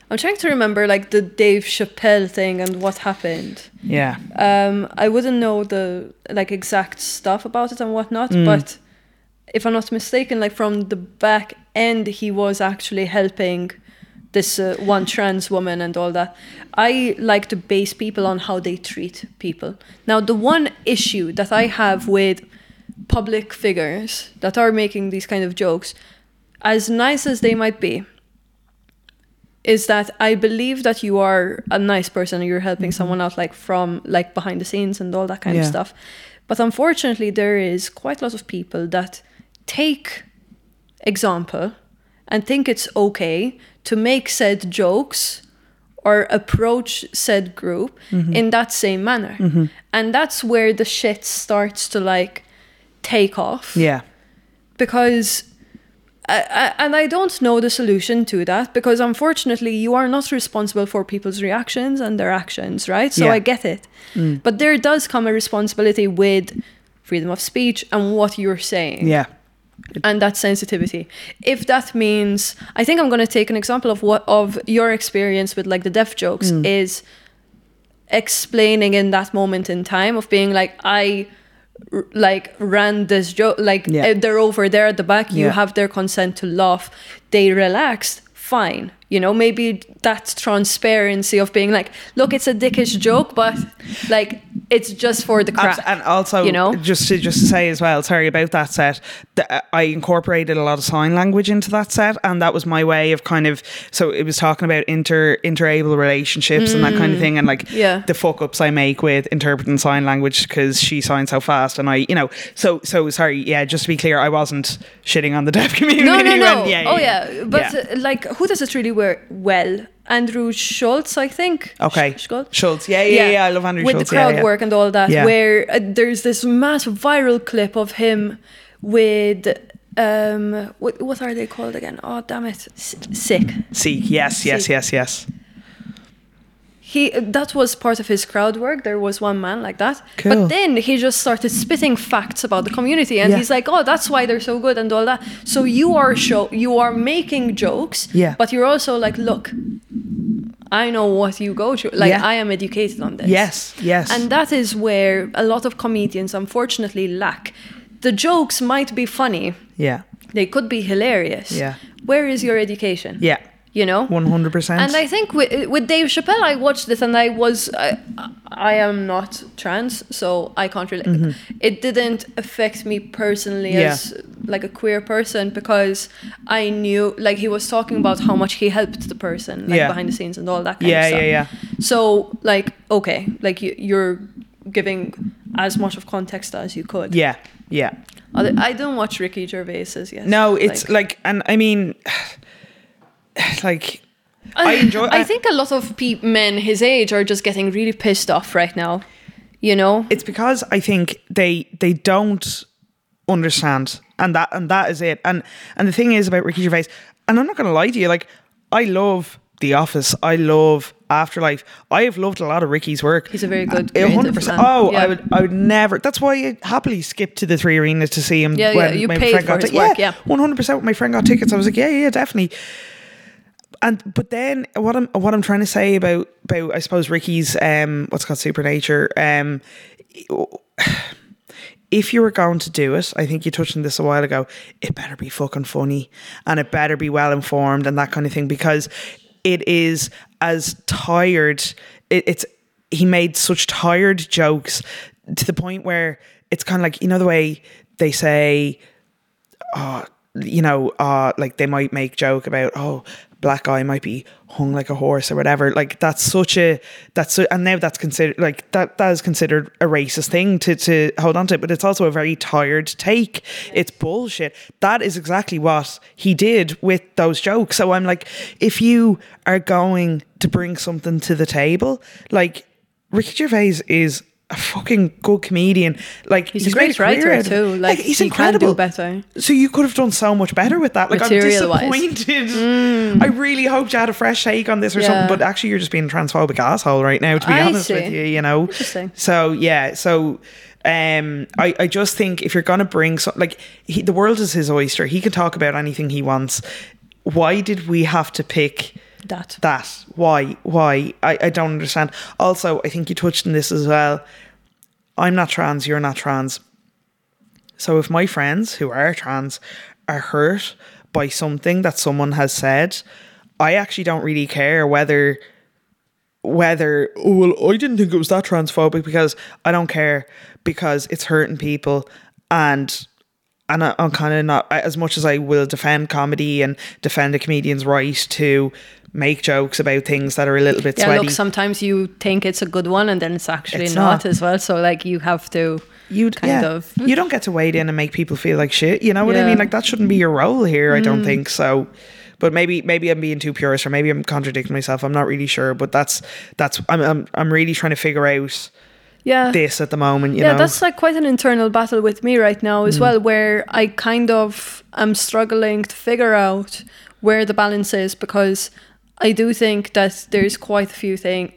I'm trying to remember like the Dave Chappelle thing and what happened. Yeah. Um, I wouldn't know the like exact stuff about it and whatnot, but if I'm not mistaken, like from the back end, he was actually helping this uh, one trans woman and all that. I like to base people on how they treat people. Now, the one issue that I have with public figures that are making these kind of jokes, as nice as they might be, is that I believe that you are a nice person and you're helping mm-hmm. someone out like from like behind the scenes and all that kind of stuff. But unfortunately there is quite a lot of people that take example and think it's okay to make said jokes or approach said group mm-hmm. in that same manner. Mm-hmm. And that's where the shit starts to like take off Yeah. because I, I, and I don't know the solution to that because unfortunately you are not responsible for people's reactions and their actions, right? So Yeah. I get it. Mm. But there does come a responsibility with freedom of speech and what you're saying Yeah. and that sensitivity. If that means I think I'm going to take an example of what of your experience with like the deaf jokes mm. is explaining in that moment in time of being like I like ran this joke like Yeah. they're over there at the back you Yeah. have their consent to laugh they relaxed fine you know maybe that transparency of being like look it's a dickish joke but like it's just for the crack Abs- and also you know just to just to say as well sorry about that set that i incorporated a lot of sign language into that set and that was my way of kind of so it was talking about inter interable relationships and that kind of thing and like Mm. Yeah. the fuck ups i make with interpreting sign language because she signs so fast and i you know so so sorry yeah just to be clear i wasn't shitting on the deaf community no no no when- oh yeah, but Yeah. uh, like who does it really wear well Andrew Schulz i think. Okay. Sch- Schulz? Schulz. Yeah yeah yeah, i love andrew with Schulz. the crowd yeah. work and all that Yeah. where uh, there's this massive viral clip of him with um what, what are they called again? Oh damn it. S- Sikh. See yes yes See. yes yes he that was part of his crowd work. There was one man like that. Cool. but then he just started spitting facts about the community. And Yeah. he's like oh that's why they're so good and all that. So you are show you are making jokes Yeah. but you're also like look i know what you go through. Like Yeah. i am educated on this. Yes yes. And that is where a lot of comedians unfortunately lack. The jokes might be funny. Yeah. They could be hilarious. Yeah. where is your education? Yeah you know 100% and I think with, with Dave Chappelle, I watched this and I was, I, I am not trans, so I can't relate. It didn't affect me personally Mm-hmm. Yeah. as like a queer person because I knew, like, he was talking about how much he helped the person, like Yeah. behind the scenes and all that kind yeah of stuff. yeah yeah So, like, okay, like you, you're giving as much of context as you could. yeah yeah I don't watch Ricky Gervais's yet. No, it's like, and I mean, like, I enjoy. I think a lot of pe- men his age are just getting really pissed off right now. You know? it's because I think they they don't understand, and that and that is it. And and the thing is about Ricky Gervais, and I'm not going to lie to you, like, I love The Office, I love Afterlife, I have loved a lot of Ricky's work. He's a very uh, good hundred percent. Oh, Yeah. I would, I would never. That's why I happily skipped to the three Arenas to see him. Yeah, yeah, you paid for his ti- work, yeah. one hundred percent. When my friend got tickets, I was like, yeah, yeah, definitely. And but then what I'm what I'm trying to say about about I suppose Ricky's um what's called Supernature um if you were going to do it, I think you touched on this a while ago, it better be fucking funny and it better be well informed and that kind of thing because it is as tired. It, it's he made such tired jokes to the point where it's kind of like you know the way they say you know, uh, like they might make joke about, oh, black guy might be hung like a horse or whatever. Like that's such a that's so, and now that's considered like that that is considered a racist thing to to hold on to. But it's also a very tired take. It's bullshit. That is exactly what he did with those jokes. So I'm like, if you are going to bring something to the table, like Ricky Gervais is. A fucking good comedian. Like He's a made great career writer too. Like, he's he incredible. better. So you could have done so much better with that. Like I'm Material-wise. Mm. disappointed. I really hoped you had a fresh take on this or Yeah. something, but actually you're just being a transphobic asshole right now. To be I honest see. with you, you know. Interesting. So yeah, so. Um, I, I just think if you're gonna bring so like he, the world is his oyster, he can talk about anything he wants. Why did we have to pick That. that? Why? Why? I, I don't understand. Also, I think you touched on this as well. I'm not trans, you're not trans. So if my friends who are trans are hurt by something that someone has said, I actually don't really care whether whether oh, well I didn't think it was that transphobic because I don't care because it's hurting people and and I, I'm kind of not as much as I will defend comedy and defend a comedian's right to make jokes about things that are a little bit Yeah, sweaty. look, sometimes you think it's a good one and then it's actually It's not, not. as well. So like you have to you kind yeah. of you don't get to wade in and make people feel like shit. You know what I Yeah. Mm. mean? Like that shouldn't be your role here. I don't think so. But maybe maybe I'm being too purist, or maybe I'm contradicting myself. I'm not really sure. But that's that's I'm I'm, I'm really trying to figure out yeah. this at the moment. You yeah, know, that's like quite an internal battle with me right now as well, where I kind of am struggling to figure out where the balance is because I do think that there's quite a few things.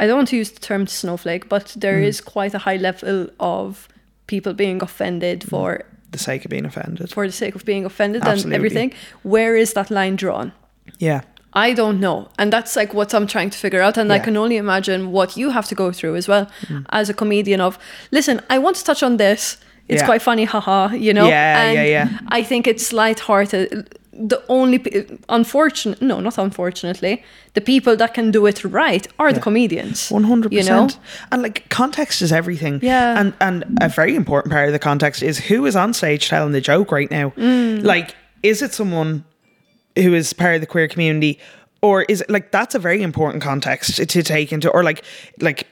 I don't want to use the term snowflake, but there is quite a high level of people being offended for the sake of being offended. for the sake of being offended Absolutely. and everything. Where is that line drawn? Yeah, I don't know. And that's like what I'm trying to figure out. And I Yeah. Mm. can only imagine what you have to go through as well as a comedian of, listen, I want to touch on this. It's Yeah. quite funny, haha, you know? Yeah, and yeah, yeah. I think it's lighthearted. The only, unfortunate, no, not unfortunately, the people that can do it right are the comedians. One hundred You know? And like context is everything. Yeah. And and a very important part of the context is who is on stage telling the joke right now. Mm. Like, is it someone who is part of the queer community, or is it like that's a very important context to take into, or like like.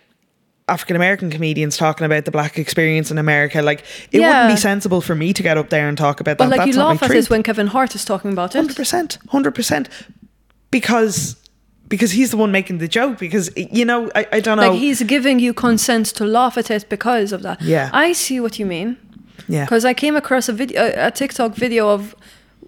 African American comedians talking about the black experience in America, like it Yeah. wouldn't be sensible for me to get up there and talk about But that. like That's you laugh at this when Kevin Hart is talking about it. Hundred percent, hundred percent, because because he's the one making the joke. Because you know, I, I don't know. Like he's giving you consent to laugh at it because of that. Yeah. I see what you mean. yeah, Because I came across a video, a, a TikTok video of,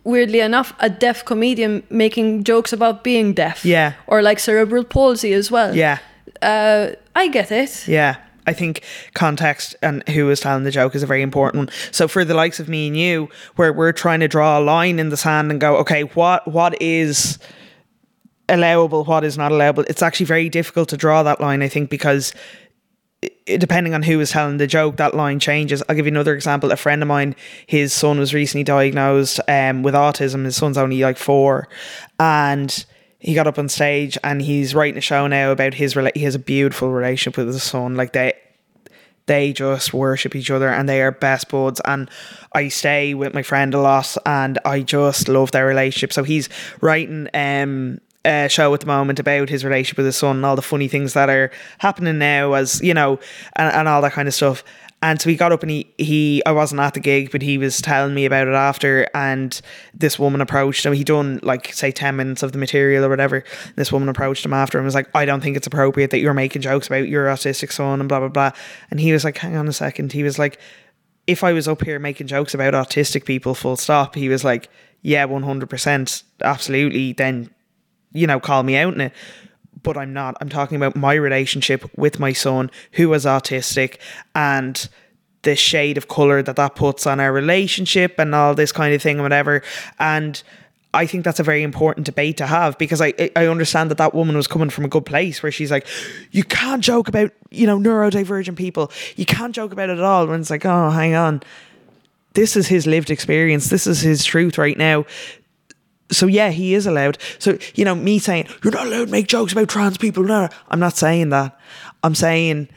weirdly enough, a deaf comedian making jokes about being deaf. Yeah. Or like cerebral palsy as well. yeah, Uh, I get it. yeah. I think context and who is telling the joke is a very important one. So for the likes of me and you, where we're trying to draw a line in the sand and go, okay, what what is allowable, what is not allowable? It's actually very difficult to draw that line. I think because depending on who is telling the joke, that line changes. I'll give you another example. A friend of mine, his son was recently diagnosed um, with autism. His son's only like four, and he got up on stage and he's writing a show now about his. Rela- he has a beautiful relationship with his son. Like they, they just worship each other and they are best buds. And I stay with my friend a lot and I just love their relationship. So he's writing um a show at the moment about his relationship with his son and all the funny things that are happening now as you know and, and all that kind of stuff. And so he got up and he, he I wasn't at the gig, but he was telling me about it after and this woman approached him. He'd done like say ten minutes of the material or whatever. This woman approached him after and was like, I don't think it's appropriate that you're making jokes about your autistic son and blah blah blah. And he was like, Hang on a second. He was like, if I was up here making jokes about autistic people, full stop, he was like, Yeah, one hundred percent, absolutely, then you know, call me out in it. But I'm not. I'm talking about my relationship with my son who is autistic and the shade of color that that puts on our relationship and all this kind of thing and whatever. And I think that's a very important debate to have because I I understand that that woman was coming from a good place where she's like, you can't joke about you know neurodivergent people. You can't joke about it at all. When it's like, oh, hang on, this is his lived experience. This is his truth right now so yeah, he is allowed. So you know, me saying you're not allowed to make jokes about trans people. No, I'm not saying that. I'm saying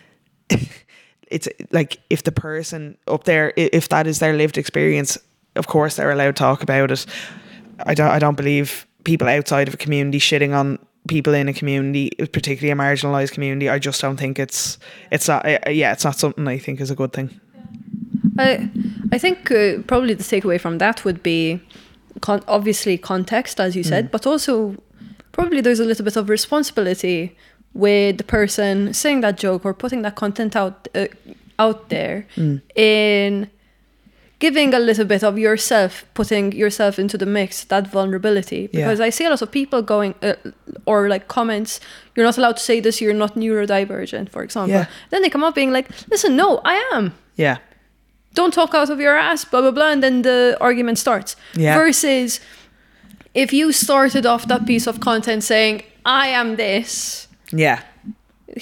it's like if the person up there, if that is their lived experience, of course they're allowed to talk about it. I don't. I don't believe people outside of a community shitting on people in a community, particularly a marginalized community. I just don't think it's it's not. uh, Yeah, it's not something I think is a good thing. I, I think uh, probably the takeaway from that would be con- obviously context, as you said, but also probably there's a little bit of responsibility with the person saying that joke or putting that content out uh, out there in giving a little bit of yourself, putting yourself into the mix, that vulnerability. Yeah. Because I see a lot of people going uh, or like comments, you're not allowed to say this, you're not neurodivergent, for example. Yeah. Then they come up being like, listen, no, I am Yeah. Don't talk out of your ass, blah blah blah, and then the argument starts. Yeah. Versus if you started off that piece of content saying, I am this, Yeah.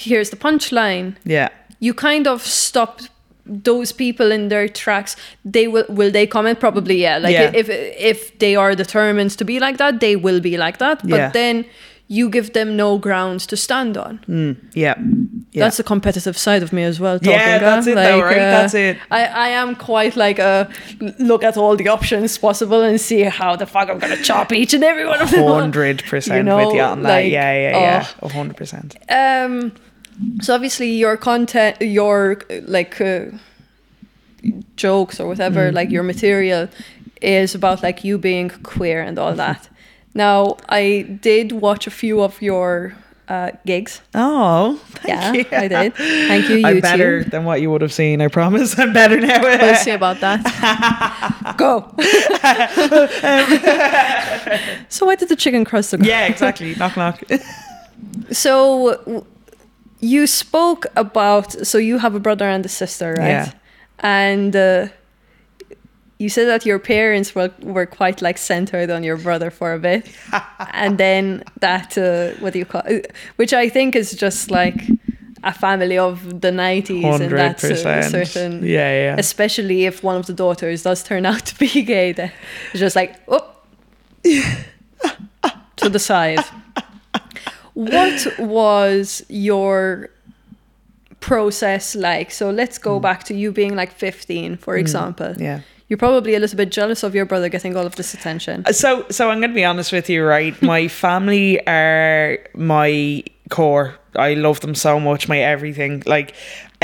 here's the punchline, Yeah. you kind of stop those people in their tracks. They will will they comment? Probably yeah. Like Yeah. if if they are determined to be like that, they will be like that. But Yeah. then you give them no grounds to stand on. Yeah. Yeah. That's the competitive side of me as well. Talking, Yeah, that's uh, it though, right? That's it. I, I am quite like a look at all the options possible and see how the fuck I'm gonna chop each and every one of them. hundred percent You know, with you on that. like, yeah, yeah, yeah. oh. A hundred percent. Um, so obviously your content, your uh, like uh, jokes or whatever, Mm. like your material, is about like you being queer and all that. Now I did watch a few of your uh, gigs. Oh, thank Yeah, you. I did. Thank you. I'm better than what you would have seen. I promise. I'm better now. We'll see about that. Go. so why did the chicken cross the yeah, exactly. knock knock. So you spoke about so you have a brother and a sister, right? Yeah. And uh, you said that your parents were were quite like centered on your brother for a bit, and then that uh, what do you call, it? which I think is just like a family of the nineties and Hundred that's a certain Yeah, yeah. especially if one of the daughters does turn out to be gay then it's just like oh to the side what was your process like so let's go back to you being like 15 for example Mm. yeah. You're probably a little bit jealous of your brother getting all of this attention uh, So, so I'm going to be honest with you, right? My family are my core. I love them so much, my everything. Like,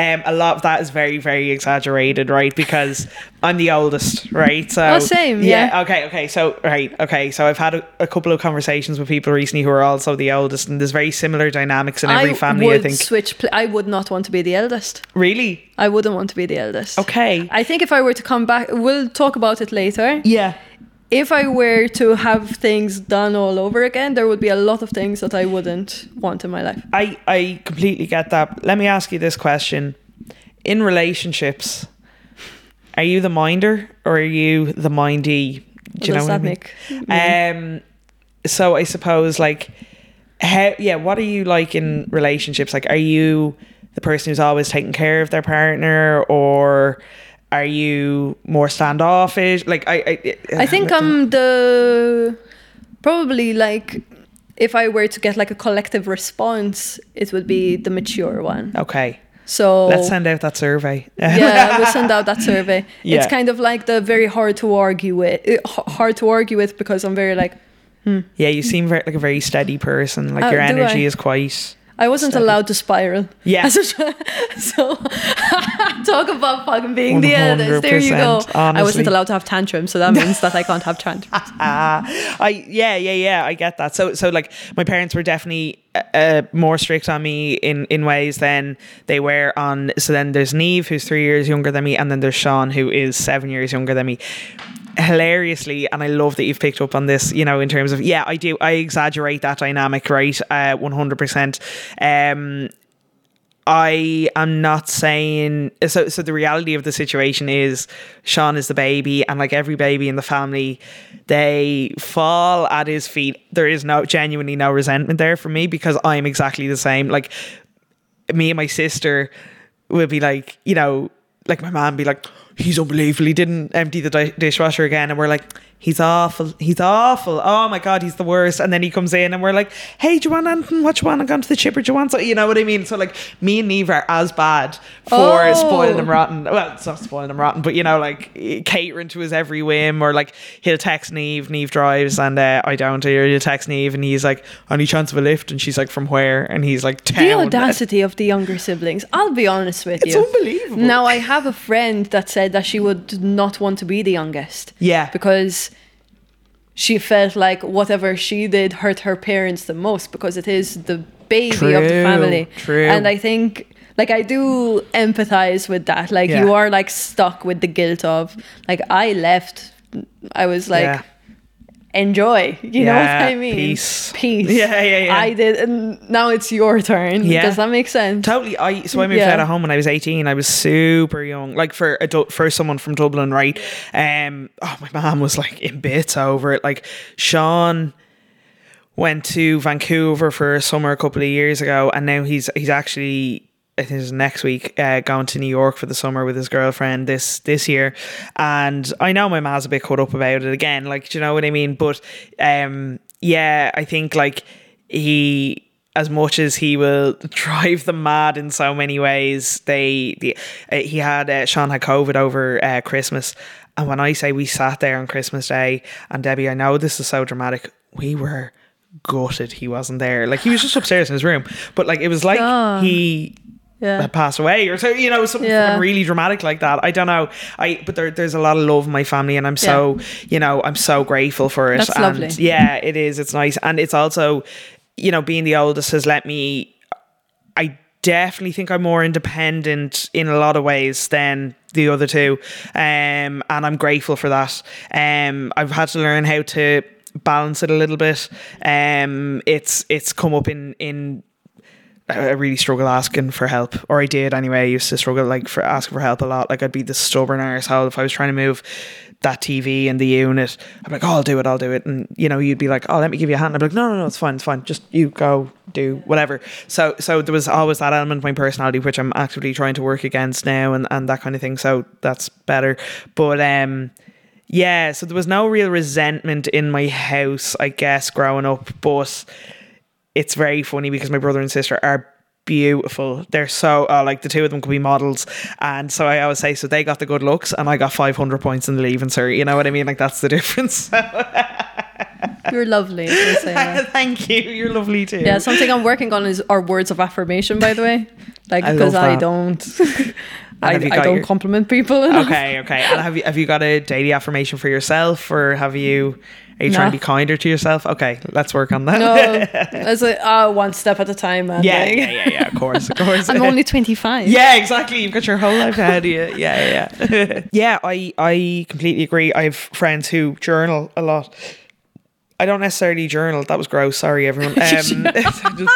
um, a lot of that is very, very exaggerated, right? Because I'm the oldest, right? So, Oh, same, yeah. Okay, okay. So, right, okay. So, I've had a, a couple of conversations with people recently who are also the oldest, and there's very similar dynamics in every family. would I think. switch pl- I would not want to be the eldest Really? I wouldn't want to be the eldest Okay. I think if I were to come back, we'll talk about it later. Yeah. If I were to have things done all over again, there would be a lot of things that I wouldn't want in my life. I, I completely get that. Let me ask you this question. In relationships, are you the minder or are you the mindee? What does that make? Um so I suppose like how yeah, what are you like in relationships? Like are you the person who's always taking care of their partner or are you more standoffish? Like I I, I think I'm the probably like if I were to get like a collective response, it would be the mature one. Okay. So Let's send out that survey. yeah, we'll send out that survey. Yeah. It's kind of like the very hard to argue with, uh, hard to argue with because I'm very like Yeah, you seem very, like a very steady person. Like Oh, your energy is quite. I wasn't allowed to spiral. Yeah. As a ch- so talk about fucking being the eldest. There you go. 100%, I wasn't allowed to have tantrums, so that means that I can't have tantrums. Ah, I yeah yeah yeah I get that. So so like my parents were definitely uh, uh, more strict on me in in ways than they were on. So then there's Neve who's three years younger than me, and then there's Sean who is seven years younger than me. Hilariously, and I love that you've picked up on this. You know, in terms of yeah, I do I exaggerate that dynamic, right? Uh, one hundred percent. Um, I am not saying so. So the reality of the situation is, Sean is the baby, and like every baby in the family, they fall at his feet. There is no genuinely no resentment there for me because I'm exactly the same. Like me and my sister will be like, you know, like my mom be like, he's unbelievable. He didn't empty the di- dishwasher again, and we're like, he's awful. He's awful. Oh my god, he's the worst. And then he comes in, and we're like, hey, do you want anything? What do you want? I'm going to the chipper. Do you want? So you know what I mean? So like, me and Neve are as bad for Oh. spoiling him rotten. Well, it's not spoiling him rotten, but you know, like catering to his every whim, or like he'll text Neve. Neve drives, and uh, I don't. Or he'll text Neve, and he's like, any chance of a lift? And she's like, from where? And he's like, town. The audacity of the younger siblings. I'll be honest with It's you. It's unbelievable. Now I have a friend that said that she would not want to be the youngest. Yeah. Because she felt like whatever she did hurt her parents the most because it is the baby of the family. true. And I think like I do empathize with that. Like Yeah. you are like stuck with the guilt of like I left I was like Yeah. Enjoy. You know what I mean? peace. Peace. Yeah, yeah, yeah. I did and now it's your turn. Yeah. Does that make sense? Totally. I so I moved Yeah. out of home when I was eighteen. I was super young, like for adult for someone from Dublin, right? Um. Oh, my mom was like in bits over it. Like Sean went to Vancouver for a summer a couple of years ago, and now he's he's actually. I think it's next week, uh, going to New York for the summer with his girlfriend this this year, and I know my ma's a bit caught up about it again. Like, do you know what I mean? But um, yeah, I think like he as much as he will drive them mad in so many ways they the uh, he had uh, Sean had covid over uh, christmas and when i say we sat there on christmas day and debbie i know this is so dramatic we were gutted he wasn't there like he was just upstairs in his room but like it was like he Yeah. passed away or so you know something Yeah. really dramatic like that. I don't know. I but there, there's a lot of love in my family and i'm so you know i'm so grateful for it. That's and lovely. yeah it is. It's nice. And it's also you know being the oldest has let me i definitely think i'm more independent in a lot of ways than the other two. Um and i'm grateful for that. Um i've had to learn how to balance it a little bit. Um it's it's come up in in I really struggle asking for help, or I did anyway. I used to struggle like for asking for help a lot. Like I'd be the stubborn arsehole if I was trying to move that TV in the unit. I'm like, oh, I'll do it, I'll do it, and you know, you'd be like, oh, let me give you a hand. I'd be like, no, no, no, it's fine, it's fine. Just you go do whatever. So, so there was always that element of my personality which I'm actively trying to work against now, and and that kind of thing. So that's better, but um. Yeah, so there was no real resentment in my house, I guess, growing up, but it's very funny because my brother and sister are beautiful. They're so uh, like the two of them could be models, and so I always say so they got the good looks, and I got five hundred points in the leaving cert. You know what I mean? Like that's the difference. You're lovely. I'll say that. Thank you. You're lovely too. Yeah, something I'm working on is our words of affirmation. By the way, like because love I don't, I, I don't your- compliment people. enough. Okay. Okay. And have you have you got a daily affirmation for yourself, or have you? Are you trying to be kinder to yourself? Okay, let's work on that. No, it's like uh, one step at a time, man. yeah, like- yeah, yeah, yeah. Of course, of course. I'm only 25. Yeah, exactly. You've got your whole life ahead of you. Yeah, yeah, yeah. yeah, I, I completely agree. I have friends who journal a lot. I don't necessarily journal. That was gross. Sorry, everyone. Um, just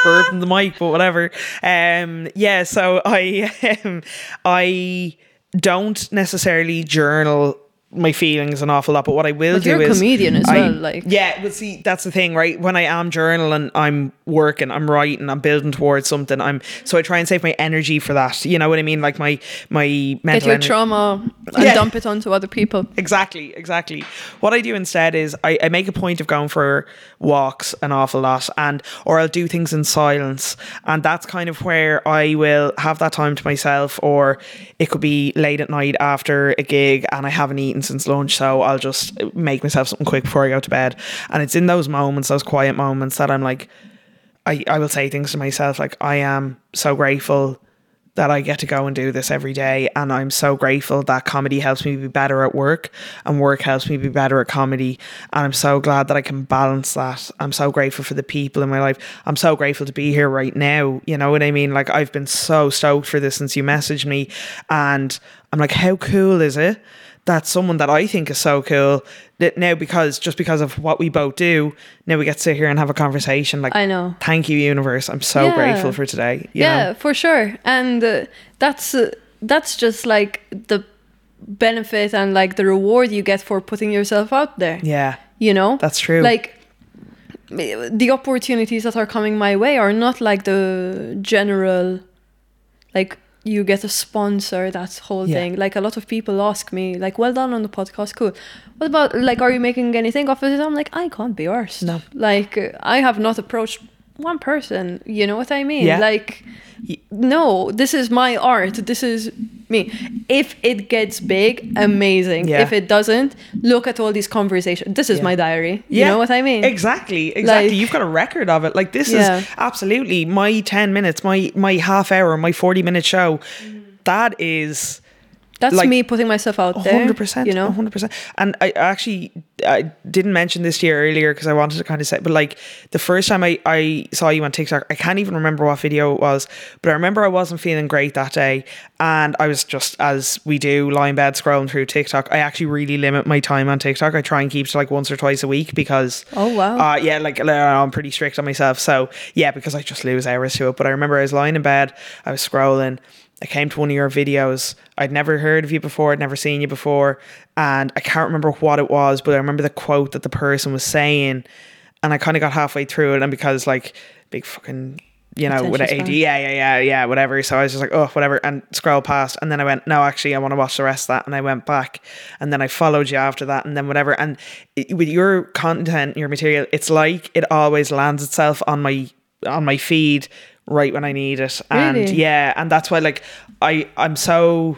burped in the mic, but whatever. Um, yeah, so I, um, I don't necessarily journal my feelings an awful lot, but what I will But do you're a is comedian as I- well, like- yeah, well, see, that's the thing, right? When I am journaling, I'm working, I'm writing, I'm building towards something. I'm so I try and save my energy for that. You know what I mean? Like my my Get mental your energy. trauma and Yeah. dump it onto other people. Exactly, exactly. What I do instead is I, I make a point of going for walks an awful lot and or I'll do things in silence. And that's kind of where I will have that time to myself or it could be late at night after a gig and I haven't eaten since lunch, so I'll just make myself something quick before I go to bed. And it's in those moments, those quiet moments that I'm like I, I will say things to myself like I am so grateful that I get to go and do this every day. And I'm so grateful that comedy helps me be better at work and work helps me be better at comedy. And I'm so glad that I can balance that. I'm so grateful for the people in my life. I'm so grateful to be here right now. You know what I mean? Like, I've been so stoked for this since you messaged me. And I'm like, how cool is it? That someone that I think is so cool that now because just because of what we both do, now we get to sit here and have a conversation. Like I know. Thank you, universe. I'm so Yeah. grateful for today. you yeah, know? for sure. And uh, that's uh, that's just like the benefit and like the reward you get for putting yourself out there. Yeah. You know? That's true. Like the opportunities that are coming my way are not like the general like you get a sponsor that whole Yeah. thing like a lot of people ask me like well done on the podcast cool what about like are you making anything off of it i'm like i can't be arsed No. like i have not approached one person you know what i mean Yeah. like no this is my art this is me if it gets big amazing Yeah. if it doesn't look at all these conversations this is Yeah. my diary you know what i mean Exactly, exactly. Like- You've got a record of it. Like this Yeah. is absolutely my ten minutes, my my half hour, my forty minute show. Mm-hmm. That is that's like, me putting myself out there hundred percent, you know hundred percent. And I actually I didn't mention this to you earlier because I wanted to kind of say, but like the first time I I saw you on TikTok, I can't even remember what video it was, but I remember I wasn't feeling great that day, and I was just as we do, lying in bed scrolling through TikTok. I actually really limit my time on TikTok. I try and keep to like once or twice a week because Oh, wow. uh, yeah, like I'm pretty strict on myself. So yeah, because I just lose hours to it. But I remember I was lying in bed, I was scrolling. I came to one of your videos. I'd never heard of you before. I'd never seen you before, and I can't remember what it was, but I remember the quote that the person was saying, and I kind of got halfway through it, and because like big fucking. You know, with an AD, yeah, yeah, yeah, yeah, whatever. So I was just like, oh, whatever, and scroll past. And then I went, no, actually, I want to watch the rest of that. And I went back, and then I followed you after that, and then whatever. And it, with your content, your material, it's like it always lands itself on my on my feed right when I need it. And Really? yeah, and that's why like I I'm so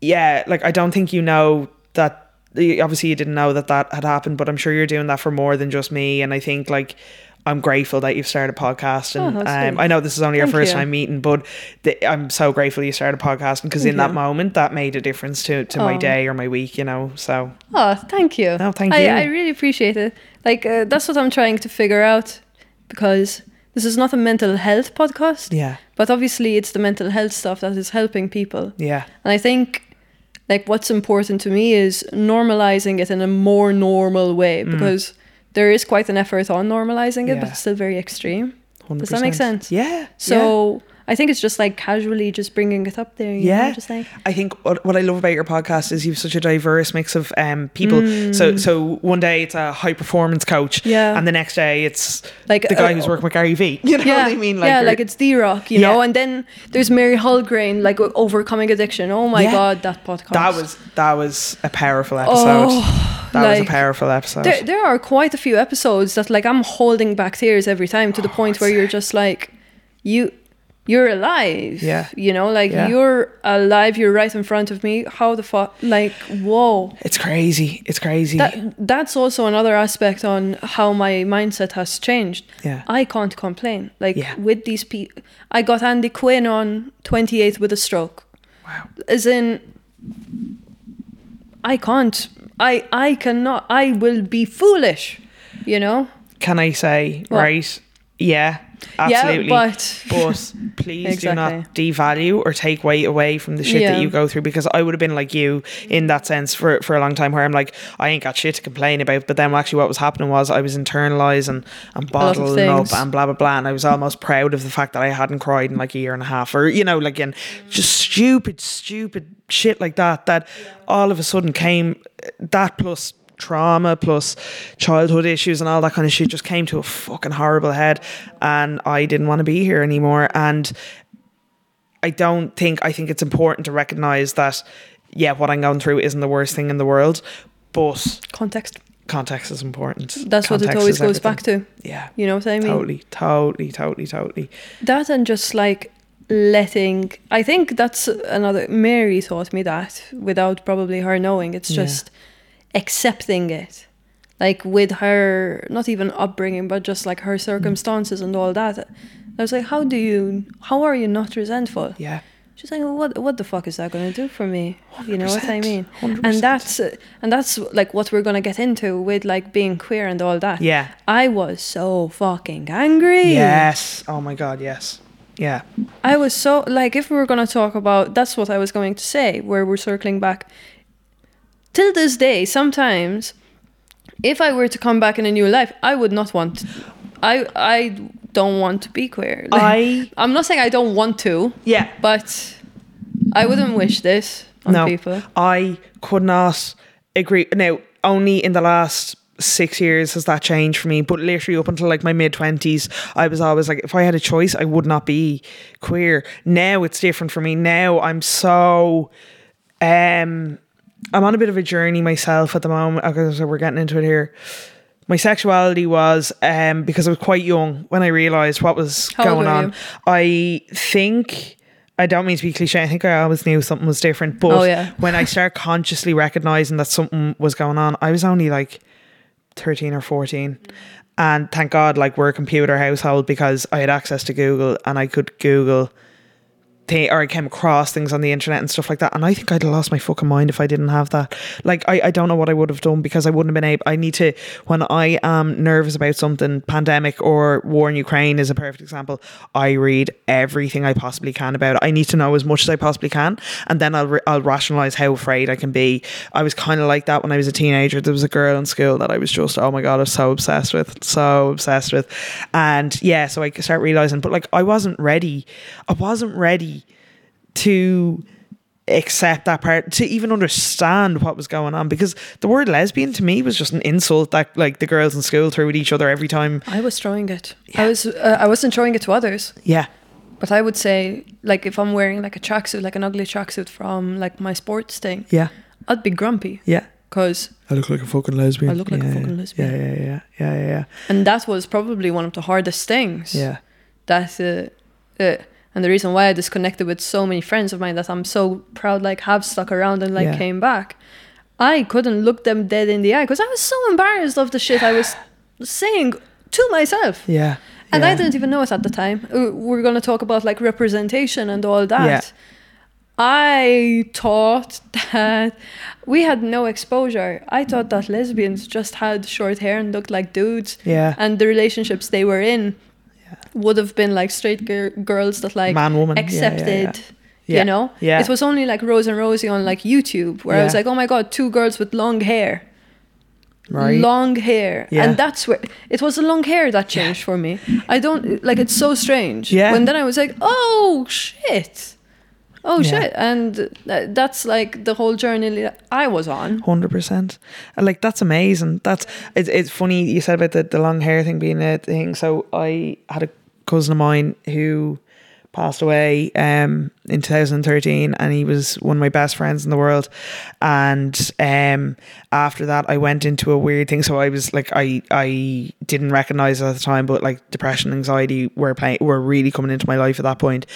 yeah, like I don't think you know that obviously you didn't know that that had happened, but I'm sure you're doing that for more than just me. And I think like I'm grateful that you've started a podcast, and Oh, um. I know this is only your Thank first you. time meeting, but the, I'm so grateful you started podcasting because in Thank that you. moment that made a difference to to my Oh. day or my week, you know. So Oh, thank you. No, thank I, you. I really appreciate it. Like uh, that's what I'm trying to figure out because this is not a mental health podcast. yeah, But obviously, it's the mental health stuff that is helping people. yeah, And I think, like, what's important to me is normalizing it in a more normal way because there is quite an effort on normalizing it, Mm. Yeah. but it's still very extreme. Does that make sense? Yeah. yeah. I think it's just like casually just bringing it up there. You yeah, Know, just like I think what, what I love about your podcast is you've such a diverse mix of um people. So so one day it's a high performance coach, Mm. Yeah. and the next day it's Like, the guy uh, who's working with Gary Vee. You know yeah, what I mean? yeah, like it's DRock, you know, and then there's Mary Holgrain, like overcoming addiction. Oh my Yeah. god, that podcast. that was that was a powerful episode. Oh, that was a powerful episode. There, there are quite a few episodes that like I'm holding back tears every time to the point where you're just like, you, you're alive. Yeah. You know, like Yeah. you're alive. You're right in front of me. How the fuck? Like, whoa. it's crazy. It's crazy. That that's also another aspect on how my mindset has changed. Yeah. I can't complain. Like Yeah. with these people, I got Andy Quinn on 28th with a stroke. wow. As in, I can't. I I cannot. I will be foolish. You know. Can I say What? right? Yeah. Absolutely. but- but please do not devalue or take weight away from the shit Yeah. that you go through because I would have been like you in that sense for for a long time where I'm like I ain't got shit to complain about but then actually what was happening was I was internalizing and bottling up and blah blah blah and I was almost proud of the fact that I hadn't cried in like a year and a half or you know like in just stupid stupid shit like that that all of a sudden came that plus trauma plus childhood issues and all that kind of shit just came to a fucking horrible head and I didn't want to be here anymore and I don't think I think it's important to recognize that yeah what I'm going through isn't the worst thing in the world but Context. context is important That's what it always goes back to. yeah You know what I mean? totally totally totally totally That and just like letting. I think that's another. Mary taught me that without probably her knowing. It's Yeah. Accepting it. Like with her, not even upbringing, but just like her circumstances and all that. I was like, how do you, how are you not resentful? yeah She's like, well, what what the fuck is that going to do for me? You know what I mean? 100%. And that's and that's like what we're going to get into with like being queer and all that. Yeah. I was so fucking angry. yes oh my god yes yeah I was so like if we were going to talk about that's what I was going to say where we're circling back till this day sometimes if I were to come back in a new life I would not want I I don't want to be queer. Like, I I'm not saying I don't want to, yeah but I wouldn't wish this on no, people. I could not agree. Now, only in the last six years has that changed for me. But literally up until like my mid twenties, I was always like, if I had a choice, I would not be queer. Now it's different for me. Now I'm so, um, I'm on a bit of a journey myself at the moment. Okay, so we're getting into it here. My sexuality was um because I was quite young when I realized what was How going on. you? I think. I don't mean to be cliche. I think I always knew something was different. But Oh, yeah. when I start consciously recognizing that something was going on, I was only like 13 or 14. And thank God, like, we're a computer household because I had access to Google and I could Google or I came across things on the internet and stuff like that. And I think I'd lost my fucking mind if I didn't have that. Like I, I don't know what I would have done because I wouldn't have been able I need to when I am nervous about something, pandemic or war in Ukraine is a perfect example. I read everything I possibly can about it. I need to know as much as I possibly can and then I'll, I'll rationalize how afraid I can be. I was kind of like that when I was a teenager. There was a girl in school that I was just, oh my God, I was so obsessed with, so obsessed with. And yeah, so I start realizing, but like I wasn't ready. I wasn't ready to accept that part to even understand what was going on. Because the word lesbian to me was just an insult that like the girls in school threw at each other every time. I was throwing it. I was uh, I wasn't throwing it to others, yeah. But I would say like if I'm wearing like a tracksuit, like an ugly tracksuit from like my sports thing, yeah. I'd be grumpy. Yeah. Because I look like a fucking lesbian. I look like a fucking yeah. lesbian. yeah yeah yeah yeah yeah yeah. And that was probably one of the hardest things. yeah. That uh, uh, and the reason why I disconnected with so many friends of mine that I'm so proud like have stuck around and like Yeah. came back. I couldn't look them dead in the eye because I was so embarrassed of the shit I was saying to myself. yeah And I didn't even know it at the time. Uh, We're going to talk about like representation and all that. Yeah. I thought that we had no exposure. I thought that lesbians just had short hair and looked like dudes. Yeah. And the relationships they were in would have been like straight gir- girls that like Man, woman. Yeah, yeah, accepted. yeah. Yeah, You know, yeah. It was only like Rose and Rosie on like YouTube, where I was like, "Oh my god, two girls with long hair." Right. long hair, and that's where it was the long hair that changed for me. I don't like it's so strange. Yeah. When then I was like, oh shit, oh Yeah. shit, and that's like the whole journey that I was on. Hundred percent. Like that's amazing. That's it's it's funny you said about the, the long hair thing being a thing. So I had a cousin of mine who passed away um in 2013 and he was one of my best friends in the world and um after that I went into a weird thing so I was like I I didn't recognize it at the time but like depression anxiety were playing were really coming into my life at that point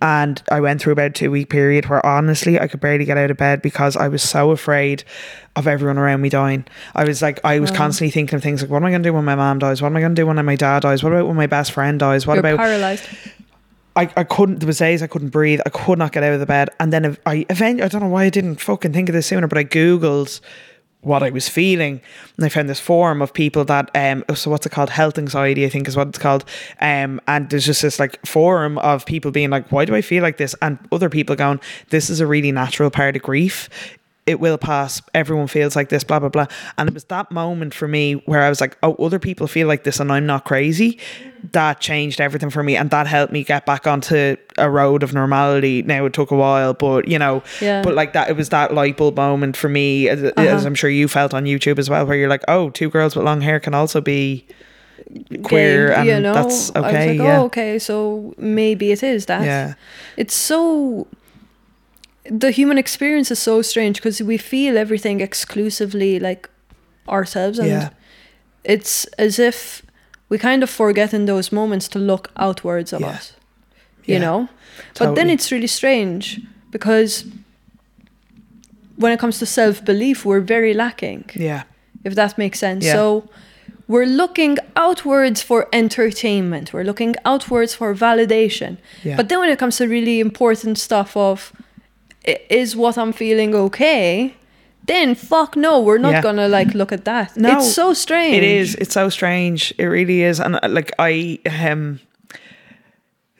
and I went through about a two week period where honestly I could barely get out of bed because I was so afraid of everyone around me dying. I was like, I was constantly thinking of things like, what am I going to do when my mom dies? What am I going to do when my dad dies? What about when my best friend dies? What You're about paralyzed. I, I couldn't there was days I couldn't breathe. I could not get out of the bed. And then I eventually I don't know why I didn't fucking think of this sooner but I googled what I was feeling. And I found this forum of people that um so what's it called? Health anxiety I think is what it's called. Um and there's just this like forum of people being like why do I feel like this? And other people going this is a really natural part of grief it will pass. Everyone feels like this, blah, blah, blah. And it was that moment for me where I was like, oh, other people feel like this and I'm not crazy. That changed everything for me. And that helped me get back onto a road of normality. Now it took a while, but you know, Yeah. but like that, it was that light bulb moment for me, as, Uh-huh. as I'm sure you felt on YouTube as well, where you're like, oh, two girls with long hair can also be queer. Gay, and you know, that's I was okay. like, yeah. oh, okay, so maybe it is that. Yeah. It's so. The human experience is so strange because we feel everything exclusively like ourselves, and Yeah. it's as if we kind of forget in those moments to look outwards of Yeah. us. You Yeah. know, but then it's really strange because when it comes to self belief, we're very lacking Yeah. if that makes sense. Yeah. So we're looking outwards for entertainment. We're looking outwards for validation. Yeah. But then when it comes to really important stuff of is what I'm feeling okay? Then fuck no, we're not Yeah. gonna like look at that. No, it's so strange. It is. It's so strange. It really is. And uh, like I um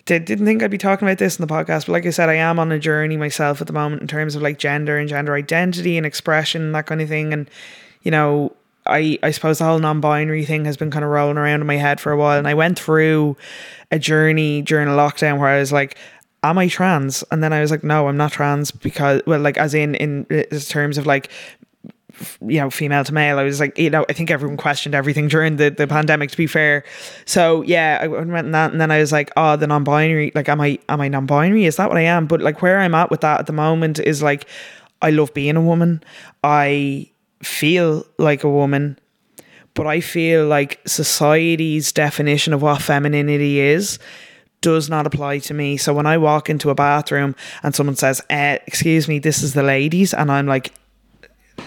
did, didn't think I'd be talking about this in the podcast, but like I said, I am on a journey myself at the moment in terms of like gender and gender identity and expression and that kind of thing. And you know, I I suppose the whole non-binary thing has been kind of rolling around in my head for a while. And I went through a journey during a lockdown where I was like. Am I trans? And then I was like, no, I'm not trans because, well, like, as in, in uh, terms of like you know, female to male. I was like, you know, I think everyone questioned everything during the, the pandemic, to be fair. So yeah, I went in that and then I was like, oh, the non-binary, like, am I, am I non-binary? Is that what I am? But like where I'm at with that at the moment is like, I love being a woman. I feel like a woman, but I feel like society's definition of what femininity is does not apply to me. So when I walk into a bathroom and someone says, eh, excuse me, this is the ladies, and I'm like,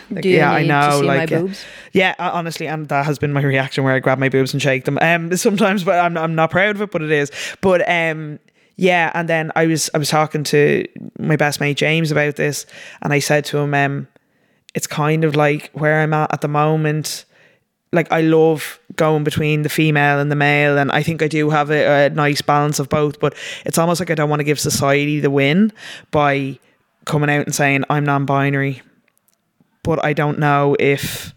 like, yeah, I know. like, uh, boobs? yeah, honestly, and that has been my reaction where I grab my boobs and shake them. Um, sometimes, but I'm I'm not proud of it, but it is. But um, yeah, and then I was I was talking to my best mate James about this, and I said to him, um, it's kind of like where I'm at at the moment. Like I love going between the female and the male, and I think I do have a, a nice balance of both. But it's almost like I don't want to give society the win by coming out and saying I'm non-binary but I don't know if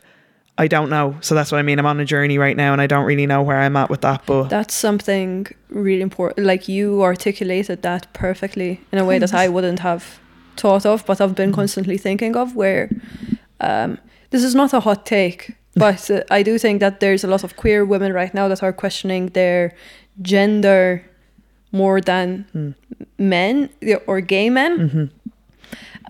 I don't know. So that's what I mean. I'm on a journey right now and I don't really know where I'm at with that. But That's something really important. Like you articulated that perfectly in a way that I wouldn't have thought of, but I've been constantly thinking of. Where um, this is not a hot take, but uh, I do think that there's a lot of queer women right now that are questioning their gender more than men or gay men.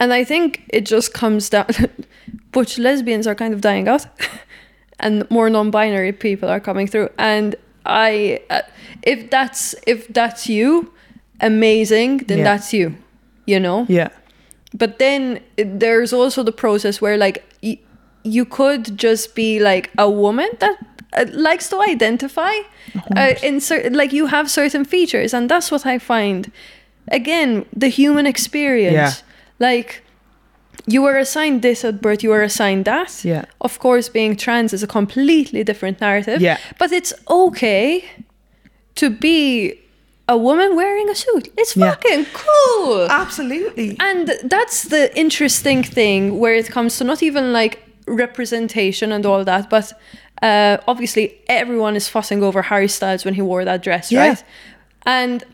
And I think it just comes down. Butch lesbians are kind of dying out, and more non-binary people are coming through. And I, uh, if that's if that's you, amazing. Then Yeah. that's you, you know. yeah, But then it- there's also the process where like you could just be like a woman that uh, likes to identify uh, in cer- like you have certain features, and that's what I find. Again, the human experience. Yeah. Like you were assigned this at birth, you were assigned that. Yeah. Of course, being trans is a completely different narrative. Yeah. But it's okay to be a woman wearing a suit. It's Yeah. fucking cool. absolutely. And that's the interesting thing where it comes to not even like representation and all that, but uh, obviously everyone is fussing over Harry Styles when he wore that dress, Yeah. right? And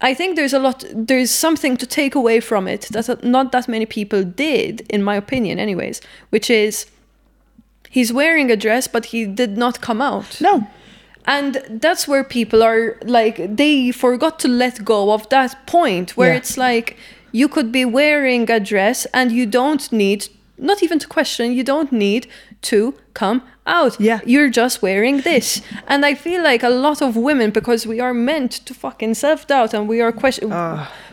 I think there's a lot, there's something to take away from it that not that many people did, in my opinion, anyways, which is he's wearing a dress, but he did not come out. No. And that's where people are like, they forgot to let go of that point where Yeah. it's like, you could be wearing a dress and you don't need, not even to question, you don't need to come out. Yeah. You're just wearing this. And I feel like a lot of women, because we are meant to fucking self doubt and we are question-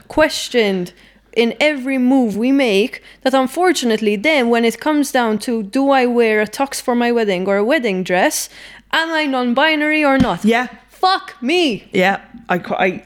questioned in every move we make, that unfortunately, then when it comes down to do I wear a tux for my wedding or a wedding dress, am I non binary or not? Yeah. Fuck me. Yeah. I I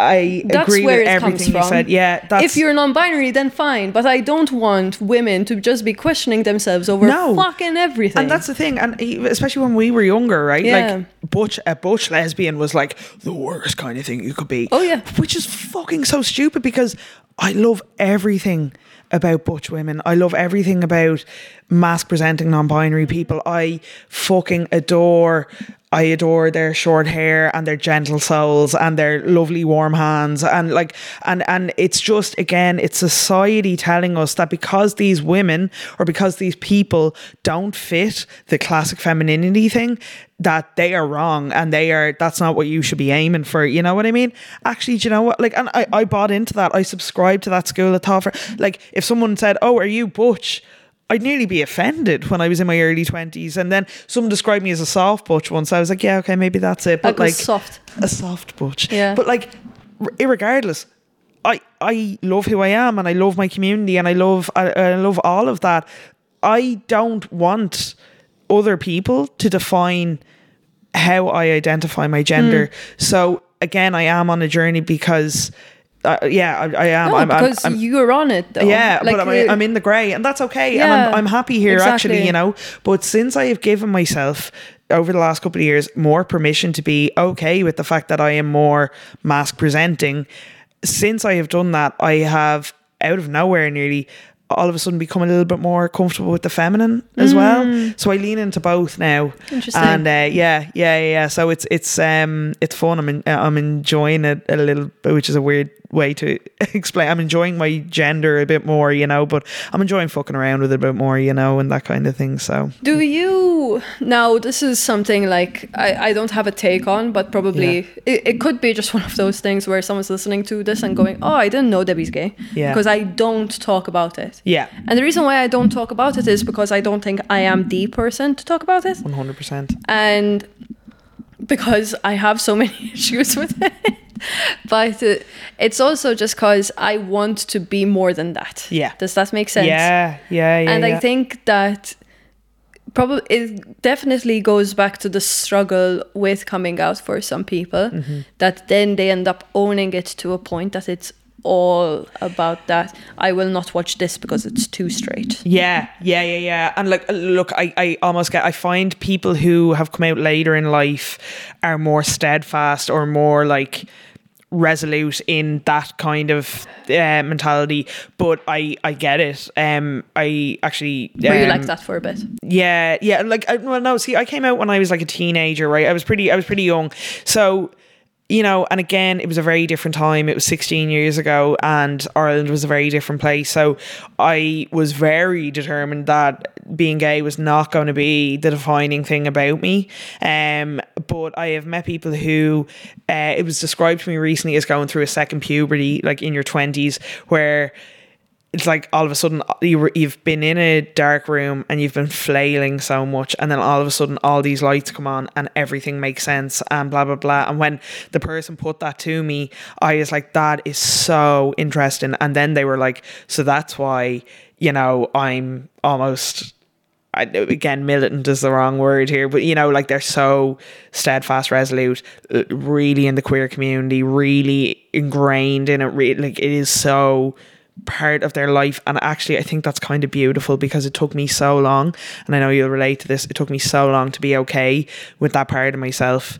I That's agree where with it everything comes you from. said. Yeah. That's if you're non-binary, then fine. But I don't want women to just be questioning themselves over No. fucking everything. And that's the thing, and especially when we were younger, right? Yeah. Like butch, a butch lesbian was like the worst kind of thing you could be. Oh, yeah. which is fucking so stupid because I love everything about butch women. I love everything about masc presenting non-binary people. I fucking adore. I adore their short hair and their gentle souls and their lovely warm hands. And like and and it's just again it's society telling us that because these women or because these people don't fit the classic femininity thing that they are wrong and they are that's not what you should be aiming for. You know what I mean? Actually do you know what? Like and I, I bought into that. I subscribed to that school of thought for like if someone said oh are you butch I'd nearly be offended when I was in my early twenties, and then someone described me as a soft butch once. I was like, "Yeah, okay, maybe that's it." But Like a like soft. a soft butch. Yeah. But like, r- irregardless, I I love who I am, and I love my community, and I love I, I love all of that. I don't want other people to define how I identify my gender. Hmm. So again, I am on a journey because. Uh, yeah, I, I am. no, I'm, I'm- because I'm- you're on it though. yeah, Like, but I'm, I'm in the grey, and that's okay. and Yeah, I'm, I'm happy here, actually, you know. But since I have given myself over the last couple of years more permission to be okay with the fact that I am more masc presenting, since I have done that, I have out of nowhere nearly all of a sudden become a little bit more comfortable with the feminine as well. So I lean into both now. Mm. Interesting. And uh, yeah, yeah, yeah, yeah. So it's it's um it's fun. I'm in, I'm enjoying it a little bit, which is a weird way to explain. I'm enjoying my gender a bit more, you know, but I'm enjoying fucking around with it a bit more, you know, and that kind of thing. So Do you now? This is something like I, I don't have a take on, but probably it, it could be just one of those things where someone's listening to this and going, "Oh, I didn't know Debbie's gay," Yeah. because I don't talk about it. yeah, And the reason why I don't talk about it is because I don't think I am the person to talk about it, one hundred percent. and because I have so many issues with it. but uh, it's also just because I want to be more than that. Yeah. Does that make sense? Yeah, yeah, yeah. and yeah. I think that probably it definitely goes back to the struggle with coming out for some people Mm-hmm. that then they end up owning it to a point that it's all about that I will not watch this because it's too straight. Yeah, yeah, yeah, yeah. And like, look, I, I almost get, I find people who have come out later in life are more steadfast or more like resolute in that kind of uh, mentality. But I, I get it. Um, I actually Were you um, like that for a bit? Yeah, yeah. Like, I, well, no. See, I came out when I was like a teenager, right? I was pretty, I was pretty young, so you know. And again, it was a very different time. It was 16 years ago, and Ireland was a very different place. So I was very determined that being gay was not going to be the defining thing about me. Um, but I have met people who uh, it was described to me recently as going through a second puberty, like in your 20s, where it's like all of a sudden you were, you've been in a dark room and you've been flailing so much and then all of a sudden all these lights come on and everything makes sense and blah blah blah and when the person put that to me I was like that is so interesting and then they were like so that's why you know I'm almost I, again, militant is the wrong word here, but you know, like they're so steadfast, resolute, uh, really in the queer community, really ingrained in it. Really, like it is so part of their life. And actually, I think that's kind of beautiful because it took me so long, and I know you'll relate to this. It took me so long to be okay with that part of myself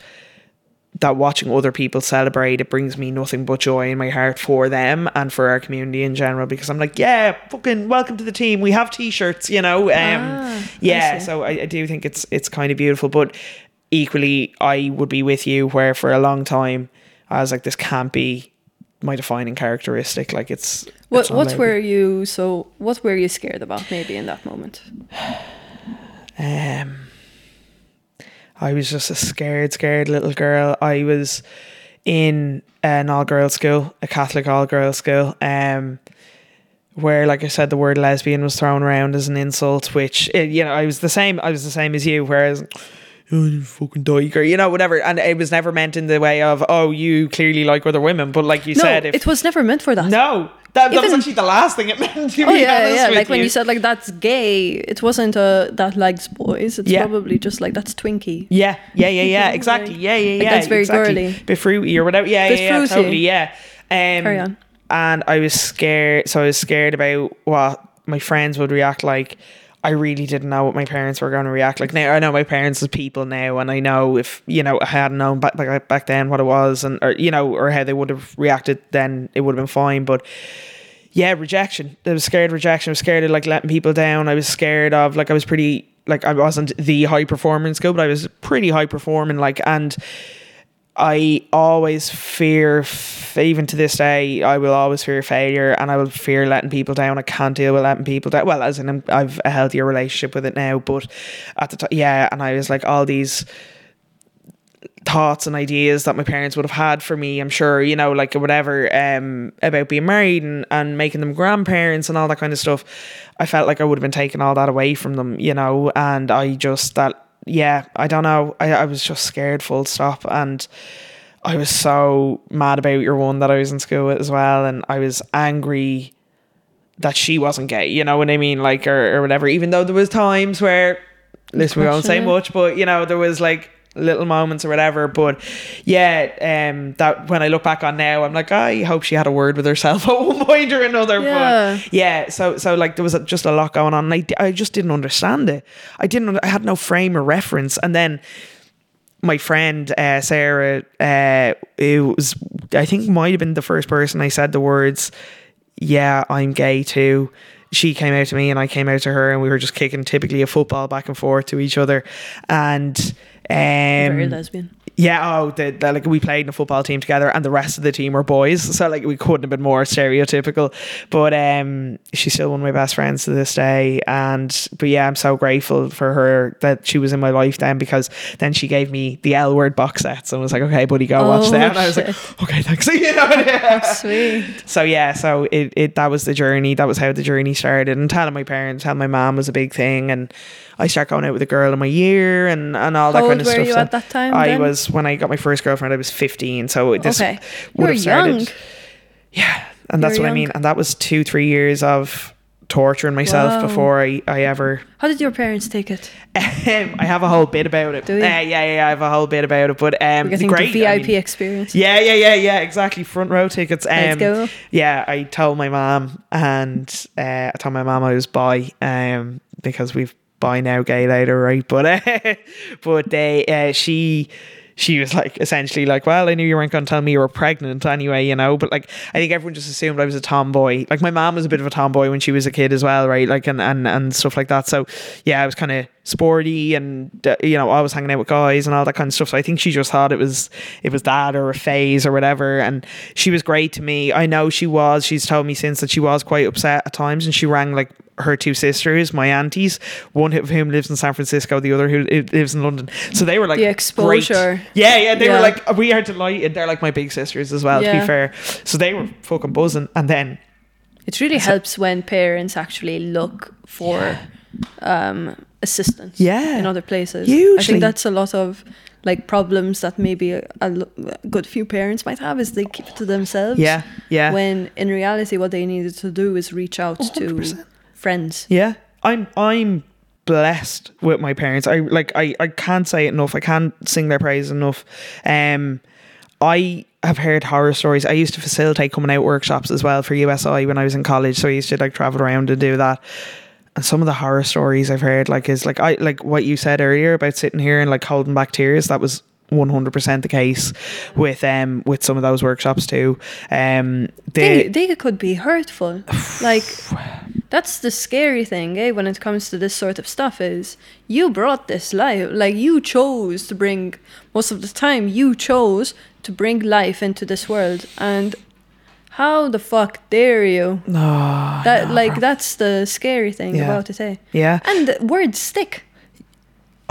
that watching other people celebrate it brings me nothing but joy in my heart for them and for our community in general because I'm like yeah fucking welcome to the team we have t-shirts you know um Ah, yeah see. so I, I do think it's it's kind of beautiful but equally I would be with you where for a long time I was like this can't be my defining characteristic like it's What it's what were you so what were you scared about maybe in that moment? Um, I was just a scared, scared little girl. I was in an all girls school, a Catholic all girls school, um, where, like I said, the word lesbian was thrown around as an insult. Which eh, you know, I was the same. I was the same as you. Whereas. Oh, you fucking dyke, or you know, whatever. And it was never meant in the way of, oh, you clearly like other women. But like you No, said, if it was never meant for that. no, that, that was actually the last thing it meant. To Oh be yeah, honest yeah. with Like when you said like that's gay, it wasn't uh, that likes boys. It's Yeah. probably just like that's Twinkie. Yeah, yeah, yeah, yeah, Like- exactly. Yeah, yeah, like yeah. that's very exactly. girly. Bit fruity or whatever. Yeah, Bit yeah, yeah, fruity. totally. Yeah. Um, Carry on. And I was scared. So I was scared about what my friends would react like. I really didn't know what my parents were going to react like. Now I know my parents as people now, and I know if you know I hadn't known back back, then what it was, and or you know, or how they would have reacted, then it would have been fine. But yeah, rejection. I was scared of rejection. I was scared of like letting people down. I was scared of like I was pretty like I wasn't the high performing school, but I was pretty high performing. Like and I always fear, even to this day, I will always fear failure, and I will fear letting people down. I can't deal with letting people down. Well, as in I've a healthier relationship with it now, but at the time, yeah, and I was like all these thoughts and ideas that my parents would have had for me i'm sure you know like whatever um about being married and, and making them grandparents and all that kind of stuff i felt like i would have been taking all that away from them you know and i just that yeah i don't know. I, I was just scared full stop. And i was so mad about your one that i was in school with as well. And i was angry that she wasn't gay you know what i mean? Like or, or whatever. Even though there was times where listen we won't say much but you know there was like little moments or whatever but yeah um that when i look back on now i'm like i hope she had a word with herself at one point or another Yeah. but yeah so so like there was a, just a lot going on and I, I just didn't understand it i didn't i had no frame of reference and then my friend uh, Sarah, uh, it was I think might have been the first person I said the words, "Yeah, I'm gay too." She came out to me and I came out to her, and we were just kicking typically a football back and forth to each other, and Very um, lesbian. Yeah, oh, the, the, like we played in a football team together, and the rest of the team were boys, so like we couldn't have been more stereotypical. But um, she's still one of my best friends to this day, and but yeah, I'm so grateful for her that she was in my life then because then she gave me the L word box sets and I was like, okay, buddy, go watch Oh, them. And I was like, okay, thanks. you know, yeah. Sweet. So yeah, so it, it that was the journey. That was how the journey started. And telling my parents, telling my mom was a big thing. And I started going out with a girl in my year and, and all that How kind old of were stuff. you So at that time I then? was when I got my first girlfriend. I was fifteen. So this Okay. Would have started. young. Yeah, and that's what I mean. And that was two, three years of torturing myself Wow. before I, I ever How did your parents take it? um, I have a whole bit about it. Do you? Uh, yeah, yeah, yeah, I have a whole bit about it. But um, great. the I VIP mean- experience. yeah, yeah, yeah, yeah, exactly. Front row tickets. Um, Let's go. Yeah, I told my mom, and uh, I told my mom I was bi, um, because we've by now, gay later, right? But uh, but they, uh, she. She was like essentially like, well, I knew you weren't going to tell me you were pregnant anyway, you know. But like, I think everyone just assumed I was a tomboy. Like my mom was a bit of a tomboy when she was a kid as well, right? Like and and and stuff like that. So yeah, I was kind of sporty and uh, you know I was hanging out with guys and all that kind of stuff. So I think she just thought it was it was that or a phase or whatever. And she was great to me. I know she was. She's told me since that she was quite upset at times, and she rang like her two sisters, my aunties, one of whom lives in San Francisco, the other who lives in London. So they were like The great. Yeah, yeah. They were like we are delighted. They're like my big sisters as well. To be fair, so they were fucking buzzing. And then It really helps when parents actually look for um, assistance Yeah. in other places. I think that's a lot of like problems that maybe a, a good few parents might have is they keep it to themselves. yeah, yeah. When in reality, what they needed to do is reach out to 100%. Friends. Yeah, I'm I'm blessed with my parents. I like I I can't say it enough. I can't sing their praise enough. Um, I have heard horror stories. I used to facilitate coming out workshops as well for USI when I was in college. So I used to like travel around and do that. And some of the horror stories I've heard, like, is like I like what you said earlier about sitting here and like holding back tears. That was one hundred percent the case with um with some of those workshops too. Um, they, the they could be hurtful. like that's the scary thing, eh? When it comes to this sort of stuff, is you brought this life. Like you chose to bring. Most of the time, you chose to bring life into this world, and how the fuck dare you? no, That like that's the scary thing Yeah. about it, eh? yeah. And words stick.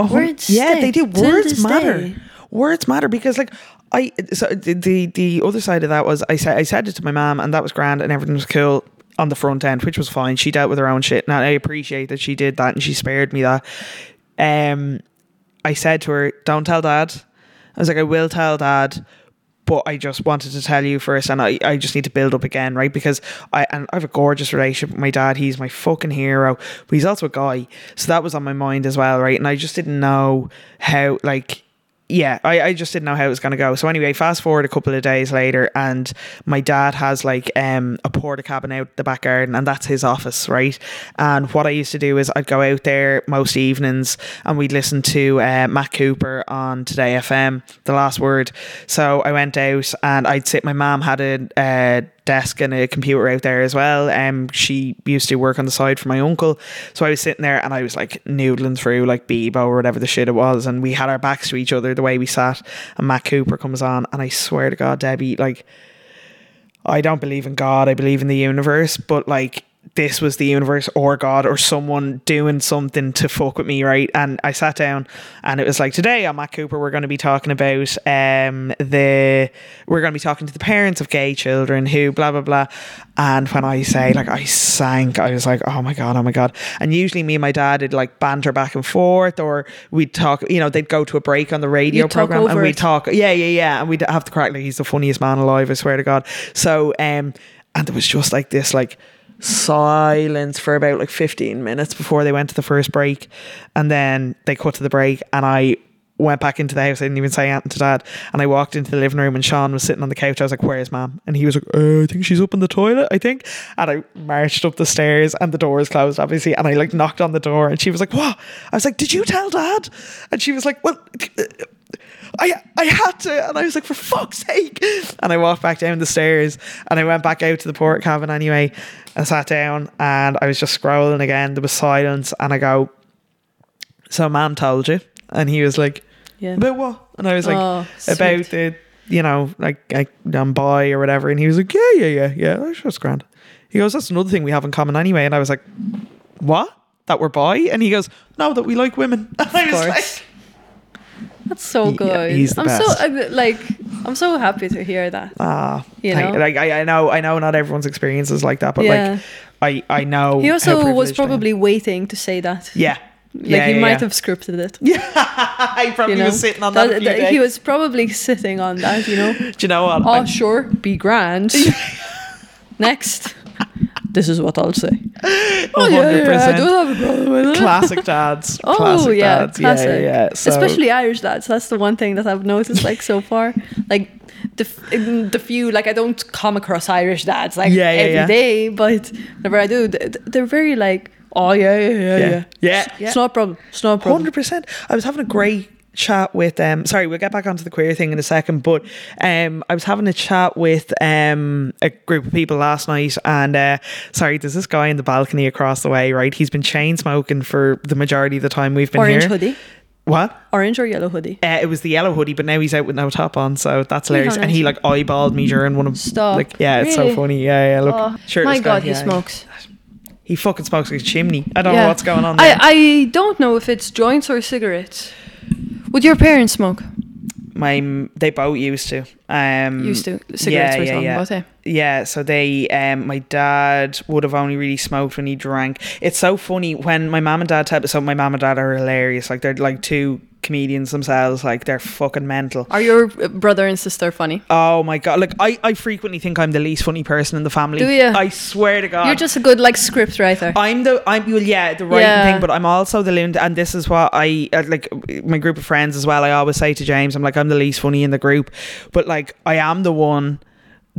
Oh, Words yeah, they do. Words matter. day. Words matter because, like, I so the the, the other side of that was I said I said it to my mom, and that was grand, and everything was cool on the front end, which was fine. She dealt with her own shit, and I appreciate that she did that, and she spared me that. Um, I said to her, "Don't tell dad." I was like, "I will tell dad." But I just wanted to tell you first, and I, I just need to build up again, right? Because I and I have a gorgeous relationship with my dad. He's my fucking hero, but he's also a guy, so that was on my mind as well, right? And I just didn't know how, like, yeah, I, I just didn't know how it was going to go. So anyway, fast forward a couple of days later, and my dad has like um, a porta cabin out the back garden, and that's his office, right? And what I used to do is I'd go out there most evenings, and we'd listen to uh, Matt Cooper on Today FM, The Last Word. So I went out, and I'd sit. My mom had a. Uh, desk and a computer out there as well. Um, she used to work on the side for my uncle, so I was sitting there and I was like noodling through like Bebo or whatever the shit it was, and we had our backs to each other the way we sat. And Matt Cooper comes on, and I swear to God, Debbie, like I don't believe in God, I believe in the universe, but like this was the universe or God or someone doing something to fuck with me, right? And I sat down and it was like today on Matt Cooper we're going to be talking about um the we're going to be talking to the parents of gay children who blah blah blah. And when I say like I sank, I was like, oh my god, oh my god. And usually me and my dad would like banter back and forth, or we'd talk. You know, they'd go to a break on the radio You'd program and we'd it. talk. Yeah, yeah, yeah. And we'd have to crack like he's the funniest man alive. I swear to God. So um, and there was just like this like silence for about like 15 minutes before they went to the first break. And then they cut to the break and I went back into the house. I didn't even say anything to dad. And I walked into the living room and Sean was sitting on the couch. I was like where's mom and he was like uh, I think she's up in the toilet I think. And I marched up the stairs and the door was closed obviously. And I like knocked on the door and she was like what? I was like did you tell dad? And she was like well I I had to, and I was like, for fuck's sake! And I walked back down the stairs, and I went back out to the port cabin anyway, and sat down, and I was just scrolling again. There was silence, and I go, "So, man told you?" And he was like, Yeah. "About what?" And I was like, Oh, "About sweet. the, you know, like like um, I'm bi or whatever." And he was like, "Yeah, yeah, yeah, yeah. That's just grand." He goes, "That's another thing we have in common anyway." And I was like, "What?" That we're bi? And he goes, "No, that we like women." And I was course. like. That's so good. I'm best. so like I'm so happy to hear that. Ah, You know? like I, I know, I know, not everyone's experience is like that, but Yeah. like I, I know. He also was privileged I am. probably waiting to say that. yeah, Like yeah, he yeah, might have scripted it. Yeah, he probably You know, was sitting on that. That- he was probably sitting on that. You know. Do you know what? Oh, I- sure, be grand. Next, this is what I'll say. Oh yeah, yeah, I don't have a problem with it. classic dads. Oh classic yeah, dads. classic. Yeah, yeah, yeah. So, Especially Irish dads. That's the one thing that I've noticed like so far. Like the f- in the few like I don't come across Irish dads like Yeah, yeah, every yeah. day, but whenever I do, th- th- they're very like, oh yeah, yeah, yeah, Yeah. yeah, Yeah, yeah. It's not a problem. It's not a problem. Hundred percent. I was having a great chat with um sorry we'll get back onto the queer thing in a second but um I was having a chat with um a group of people last night and uh sorry there's this guy in the balcony across the way right he's been chain smoking for the majority of the time we've been Orange here hoodie, what orange or yellow hoodie. Uh, it was the yellow hoodie, but now he's out with no top on, so that's hilarious. And he like eyeballed me during one of Stop. like yeah, it's so funny. Yeah, yeah. Look, Oh, my guy, God, he yeah. smokes. He fucking smokes like a chimney. I don't know what's going on I. I don't know if it's joints or cigarettes. Would your parents smoke? My they both used to. Um, Used to. Cigarettes yeah, were yeah, talking yeah. about, eh? Yeah, so they, um, my dad would have only really smoked when he drank. It's so funny when my mom and dad tell so my mom and dad are hilarious. Like they're like two comedians themselves. Like they're fucking mental. Are your uh, brother and sister funny? Oh my god! Like I, I frequently think I'm the least funny person in the family. Do ya? I swear to God. You're just a good like script writer. I'm the I'm well yeah the right Yeah. thing, but I'm also the loon, and this is what I uh, like my group of friends as well. I always say to James, I'm like I'm the least funny in the group, but like I am the one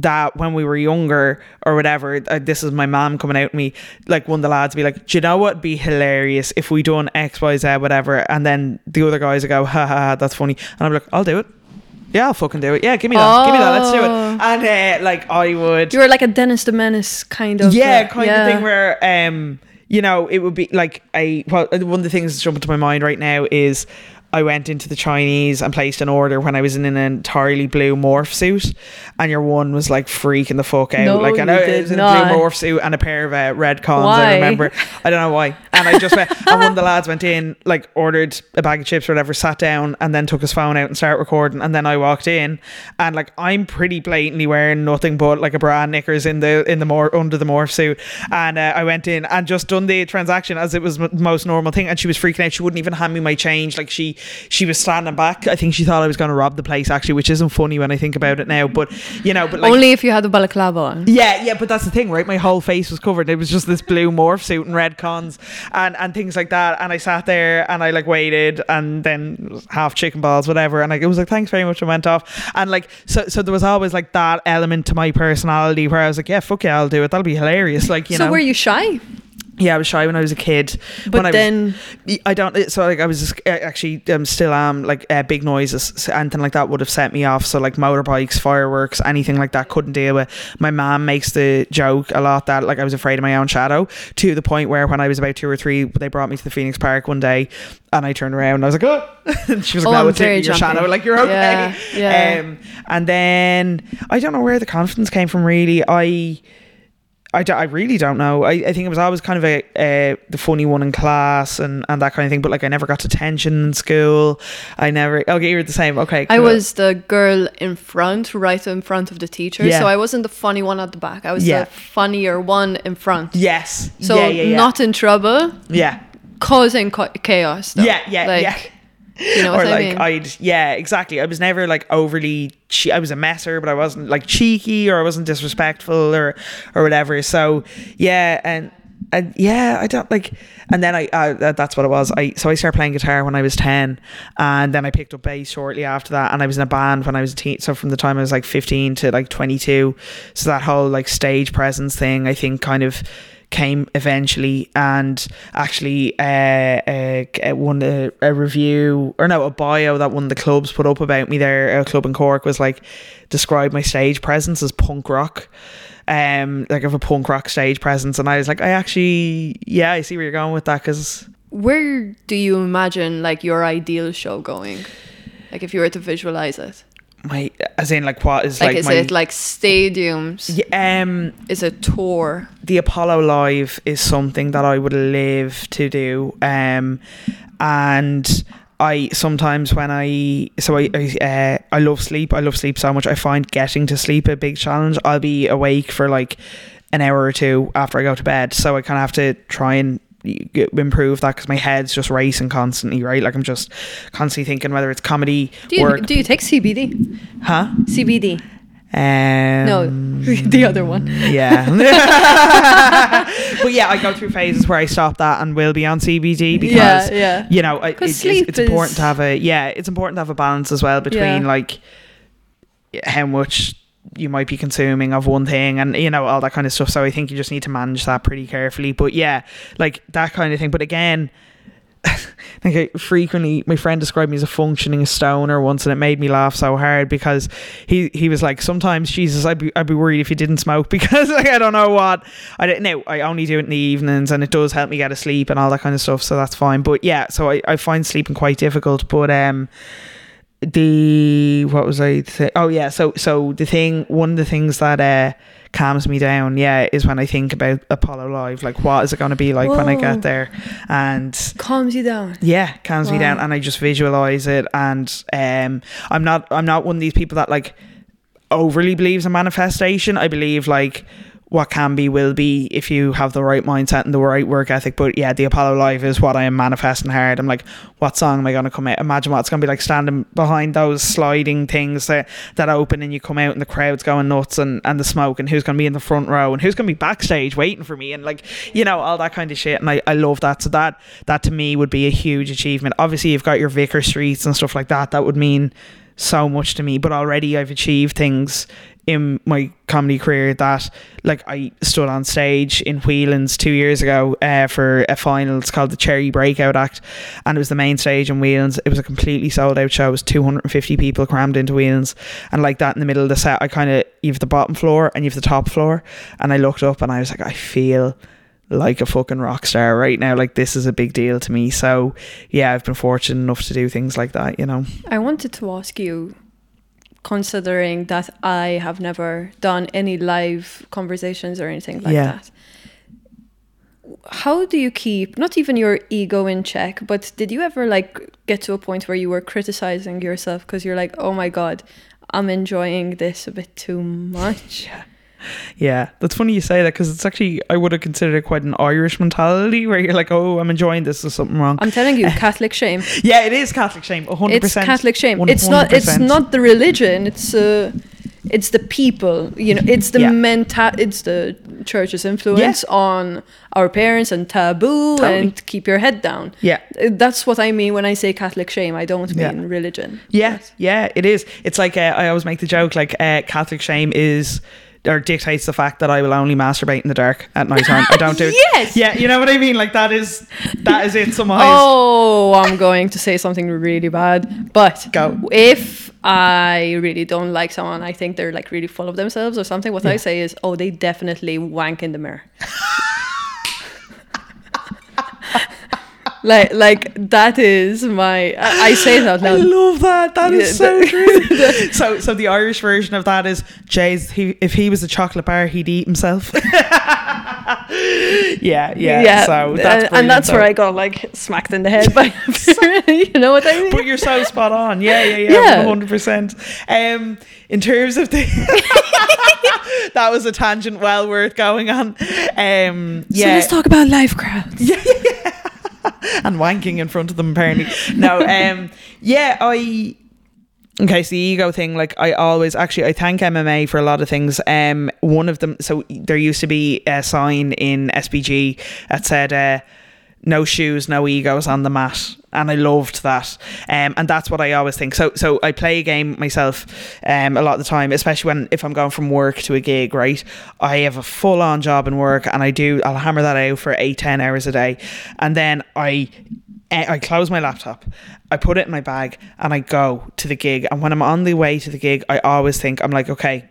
that when we were younger or whatever, uh, this is my mom coming out at me, like one of the lads be like, Do you know what'd be hilarious if we done X, Y, Z, whatever? And then the other guys would go, Ha ha, ha that's funny. And I'm like, I'll do it. Yeah, I'll fucking do it. Yeah, give me that. Give me that. Let's do it. Oh. And uh, like, I would You were like a Dennis the Menace kind of. yeah, kind yeah. of thing where um you know it would be like a well one of the things that's jumping to my mind right now is I went into the Chinese and placed an order when I was in an entirely blue morph suit, and your one was like freaking the fuck out. No, like I know it was in not. a blue morph suit and a pair of uh, red cons. Why? I remember. I don't know why. And I just went, and one of the lads went in, like ordered a bag of chips or whatever, sat down, and then took his phone out and started recording. And then I walked in, and like I'm pretty blatantly wearing nothing but like a bra and knickers in the in the more under the morph suit, and uh, I went in and just done the transaction as it was m- the most normal thing. And she was freaking out. She wouldn't even hand me my change. Like she she was standing back. I think she thought I was going to rob the place actually, which isn't funny when I think about it now. But you know, but like. Only if you had the balaclava on. Yeah, yeah, but that's the thing, right? My whole face was covered. It was just this blue morph suit and red cons and, and things like that. And I sat there and I like waited and then half chicken balls, whatever. And like, it was like, thanks very much. I went off. And like, so, so there was always like that element to my personality where I was like, yeah, fuck yeah, I'll do it. That'll be hilarious. Like, you so know. were you shy? Yeah, I was shy when I was a kid. But I then- was, I don't. So like, I was just, uh, actually um, still am like uh, big noises, anything like that would have set me off. So like motorbikes, fireworks, anything like that couldn't deal with. My mom makes the joke a lot that like I was afraid of my own shadow to the point where when I was about two or three, they brought me to the Phoenix Park one day, and I turned around and I was like, oh, and she was like, Oh, no, I'm it's your jumpy. shadow, like you're okay. Yeah, yeah. Um, and then I don't know where the confidence came from. Really, I. I, I really don't know. I, I think it was always kind of a uh, the funny one in class and, and that kind of thing. But like I never got detention in school. I never. Okay, you're the same. Okay, I was the girl in front, right in front of the teacher. Yeah. So I wasn't the funny one at the back. I was Yeah. the funnier one in front. Yes. So yeah, not in trouble, Yeah. causing chaos. Though. Yeah, yeah, like, yeah. You know or what I like mean? I'd yeah exactly. I was never like overly. Che- I was a messer, but I wasn't like cheeky or I wasn't disrespectful or or whatever. So yeah, and and yeah, I don't like. And then I uh, that's what it was. I so I started playing guitar when I was ten, and then I picked up bass shortly after that. And I was in a band when I was a teen. So from the time I was like fifteen to like twenty two, so that whole like stage presence thing, I think kind of came eventually and actually uh, uh, won a, a review or no a bio that one of the clubs put up about me there a club in Cork was like described my stage presence as punk rock. Um like of a punk rock stage presence. And I was like I actually yeah I see where you're going with that because Where do you imagine like your ideal show going? Like if you were to visualize it, my as in like what is like, like, is my it like stadiums? yeah, um Is it tour? the Apollo Live is something that I would live to do. Um, and I sometimes when I so I I, uh, I love sleep. I love sleep so much. I find getting to sleep a big challenge. I'll be awake for like an hour or two after I go to bed, so I kind of have to try and improve that because my head's just racing constantly right like i'm just constantly thinking whether it's comedy Do you work do you take CBD? huh CBD? um, No, the other one. Yeah. but yeah, I go through phases where I stop that and will be on CBD because Yeah, yeah. you know, it- it's, it's important is- to have a yeah, it's important to have a balance as well between Yeah. like how much you might be consuming of one thing and you know all that kind of stuff. So I think you just need to manage that pretty carefully. But yeah, like that kind of thing. But again, like I frequently my friend described me as a functioning stoner once and it made me laugh so hard because he he was like sometimes Jesus I'd be I'd be worried if you didn't smoke because like I don't know what I don't know I only do it in the evenings and it does help me get to sleep and all that kind of stuff so that's fine but yeah so I, I find sleeping quite difficult but um the what was I say? Oh yeah, so so the thing one of the things that uh calms me down, yeah, is when I think about Apollo Live. Like what is it gonna be like when I get there? And Calms you down. yeah, calms me down and I just visualize it and um I'm not I'm not one of these people that like overly believes in manifestation. I believe like what can be will be if you have the right mindset and the right work ethic. But yeah, the Apollo Live is what I am manifesting hard. I'm like, what song am I to come out? Imagine what it's to be like standing behind those sliding things that, that open and you come out and the crowd's going nuts and, and the smoke and who's to be in the front row and who's to be backstage waiting for me and like, you know, all that kind of shit. And I, I love that. So that, that to me would be a huge achievement. Obviously, you've got your Vicar Streets and stuff like that. That would mean so much to me, but already I've achieved things in my comedy career that like I stood on stage in Whelan's two years ago uh, for a final. It's called the Cherry Breakout Act, and it was the main stage in Whelan's. It was a completely sold out show. It was 250 people crammed into Whelan's, and like that in the middle of the set, I kind of you have the bottom floor and you have the top floor, and I looked up and I was like, I feel like a fucking rock star right now. Like this is a big deal to me. So yeah, I've been fortunate enough to do things like that. You know. I wanted to ask you, considering that I have never done any live conversations or anything like Yeah. that. How do you keep not even your ego in check, but did you ever like get to a point where you were criticizing yourself because you're like, oh my god, I'm enjoying this a bit too much? Yeah, that's funny you say that because it's actually I would have considered it quite an Irish mentality where you're like, oh, I'm enjoying this. There's something wrong. I'm telling you, Catholic shame. yeah, it is Catholic shame. 100. It's Catholic shame. It's not. It's not the religion. It's uh, it's the people. You know, it's the Yeah. menta- It's the church's influence on our parents and taboo Totally. and keep your head down. Yeah. Uh, that's what I mean when I say Catholic shame. I don't Yeah. mean religion. Yeah, But- yeah, it is. It's like uh, I always make the joke like uh, Catholic shame is or dictates the fact that I will only masturbate in the dark at night time. I don't do it. Yes! Yeah, you know what I mean. Like that is that is it. Somehow. Oh, I'm going to say something really bad. But Go. if I really don't like someone, I think they're like really full of themselves or something. What I say is, oh, they definitely wank in the mirror. like, like that is my. I, I say that now. I love that. That is Yeah, so true. so, so the Irish version of that is Jay's. He, if he was a chocolate bar, he'd eat himself. yeah, yeah. yeah. So that's and, and that's brilliant, where. I got like smacked in the head by. you know what I mean? But you're so spot on. Yeah, yeah, yeah. Yeah. One hundred percent. Um, in terms of the, that was a tangent well worth going on. Um, So yeah, let's talk about live crowds. and wanking in front of them apparently. No, um, yeah, I. Okay, so the ego thing, like I always actually I thank MMA for a lot of things. Um, one of them, so there used to be a sign in SBG that said, uh, "No shoes, no egos on the mat," and I loved that. Um, and that's what I always think. So, so I play a game myself, um, a lot of the time, especially when if I'm going from work to a gig, right? I have a full on job in work, and I do I'll hammer that out for eight ten hours a day, and then I eh, I close my laptop, I put it in my bag, and I go to the gig. And when I'm on the way to the gig, I always think, I'm like, okay,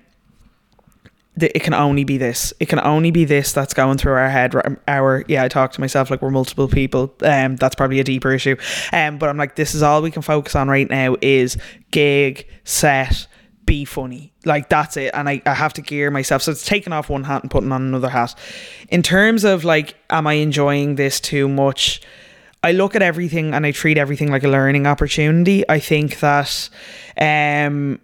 it can only be this. It can only be this that's going through our head. Our yeah, I talk to myself like we're multiple people. Um, that's probably a deeper issue. Um, but I'm like, this is all we can focus on right now is gig set. Be funny, like that's it, and I, I have to gear myself. So it's taking off one hat and putting on another hat. In terms of like, am I enjoying this too much? I look at everything and I treat everything like a learning opportunity. I think that um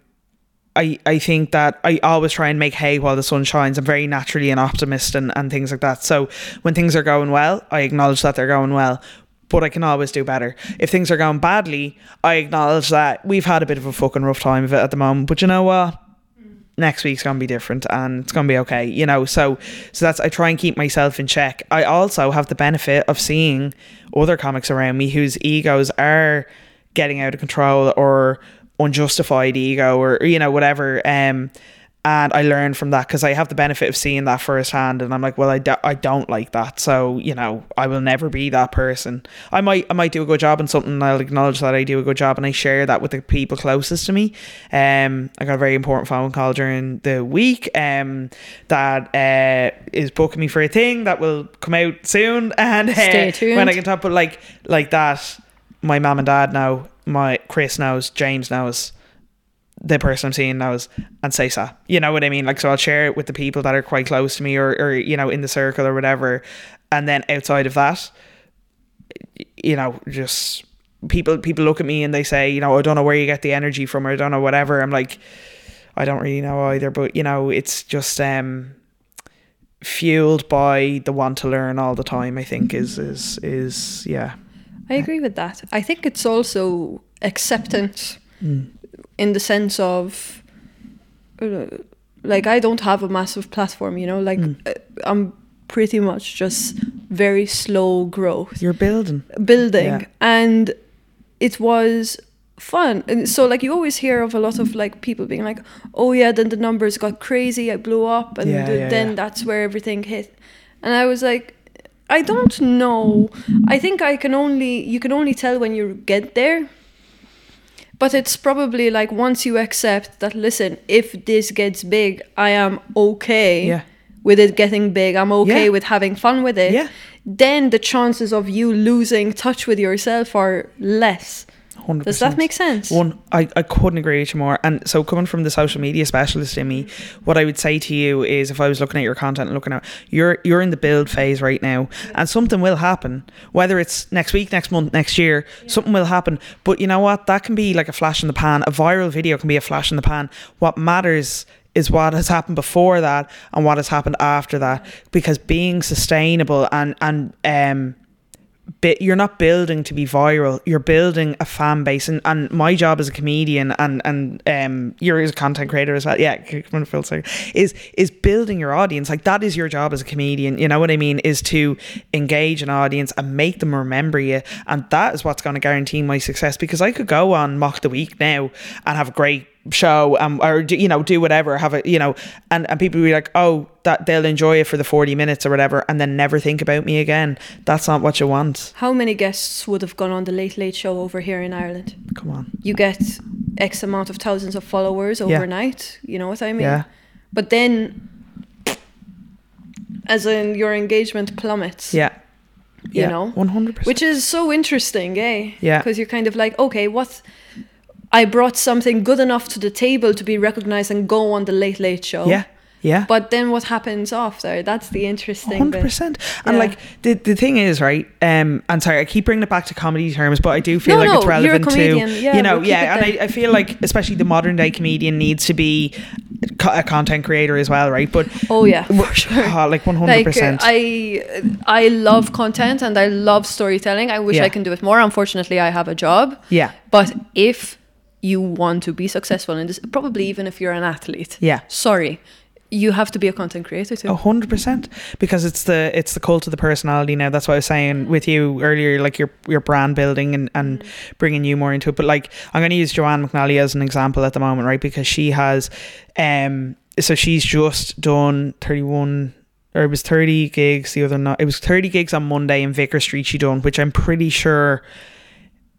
I, I think that I always try and make hay while the sun shines. I'm very naturally an optimist and, and things like that. So when things are going well, I acknowledge that they're going well, but I can always do better. If things are going badly, I acknowledge that we've had a bit of a fucking rough time of it at the moment. But you know what? next week's gonna be different and it's gonna be okay you know so so that's i try and keep myself in check i also have the benefit of seeing other comics around me whose egos are getting out of control or unjustified ego or you know whatever um and I learned from that because I have the benefit of seeing that firsthand, and I'm like, well, I, do- I don't like that, so you know, I will never be that person. I might I might do a good job in something, and I'll acknowledge that I do a good job, and I share that with the people closest to me. Um, I got a very important phone call during the week, um, that uh is booking me for a thing that will come out soon, and uh, Stay tuned. when I can talk, but like like that, my mom and dad know, my Chris knows, James knows the person I'm seeing knows and say so. You know what I mean? Like, so I'll share it with the people that are quite close to me or, or you know, in the circle or whatever. And then outside of that, you know, just people people look at me and they say, you know, I don't know where you get the energy from or I don't know whatever. I'm like, I don't really know either, but you know, it's just um fueled by the want to learn all the time, I think is is is yeah. I agree with that. I think it's also acceptance Mm. in the sense of, uh, like, I don't have a massive platform, you know, like, Mm. uh, I'm pretty much just very slow growth, You're building. building. Yeah. And it was fun. And so like you always hear of a lot of like people being like, "Oh yeah, then the numbers got crazy, I blew up and Yeah, th- yeah, then that's where everything hit." And I was like, I don't know. I think I can only you can only tell when you get there. But it's probably like once you accept that listen, if this gets big, I am okay Yeah. with it getting big. I'm okay Yeah. with having fun with it. Yeah. Then the chances of you losing touch with yourself are less. 100%. Does that make sense? One, I, I couldn't agree with you more. And so, coming from the social media specialist in me, what I would say to you is, if I was looking at your content and looking at you're you're in the build phase right now, and something will happen. Whether it's next week, next month, next year, something will happen. But you know what? That can be like a flash in the pan. A viral video can be a flash in the pan. What matters is what has happened before that and what has happened after that. Because being sustainable and and um you're not building to be viral you're building a fan base and, and my job as a comedian and and um you're as a content creator as well yeah is is building your audience like that is your job as a comedian you know what i mean is to engage an audience and make them remember you and that is what's going to guarantee my success because i could go on mock the week now and have a great show um, or do- you know do whatever have a you know and, and people will be like oh that they'll enjoy it for the 40 minutes or whatever and then never think about me again that's not what you want How many guests would have gone on the Late Late Show over here in Ireland? come on You get X amount of thousands of followers Yeah. overnight. You know what I mean? Yeah. But then, as in your engagement plummets. yeah You yeah, know? 100% Which is so interesting, eh? Yeah. Because you're kind of like, okay, what? I brought something good enough to the table to be recognized and go on the Late Late Show. yeah yeah But then what happens after? That's the interesting Hundred bit. percent, and Yeah. like the the thing is, right? Um, and sorry, I keep bringing it back to comedy terms, but I do feel No, like no, it's relevant to. Yeah, you know, we'll yeah. And. I, I feel like especially the modern day comedian needs to be a content creator as well, right? But Oh yeah, for sure. oh, like one hundred Like uh. I, I love content and I love storytelling. I wish Yeah. I can do it more. Unfortunately, I have a job. Yeah, But if you want to be successful in this, probably mm. even if you're an athlete, yeah. sorry, you have to be a content creator too. A hundred percent, because it's the it's the cult of the personality now. That's what I was saying mm. with you earlier, like your your brand building and and mm. bringing you more into it. But like I'm going to use Joanne McNally as an example at the moment, right? Because she has, um, so she's just done 31 or it was 30 gigs the other night. It was 30 gigs on Monday in Vicar Street. She done, which I'm pretty sure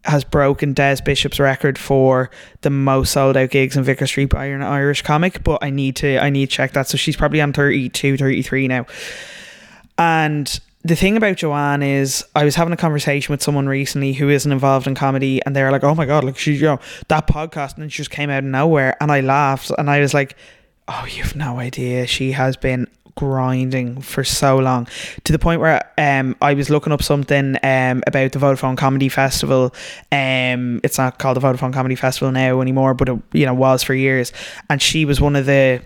has broken Des Bishop's record for the most sold out gigs in Vicar Street by an Irish comic, but I need to I need to check that. So she's probably on 32, 33 now. And the thing about Joanne is I was having a conversation with someone recently who isn't involved in comedy and they're like, Oh my god, like she you know, that podcast and then she just came out of nowhere and I laughed and I was like, Oh, you've no idea. She has been grinding for so long to the point where um I was looking up something um about the Vodafone Comedy Festival. Um it's not called the Vodafone Comedy Festival now anymore, but it you know was for years. And she was one of the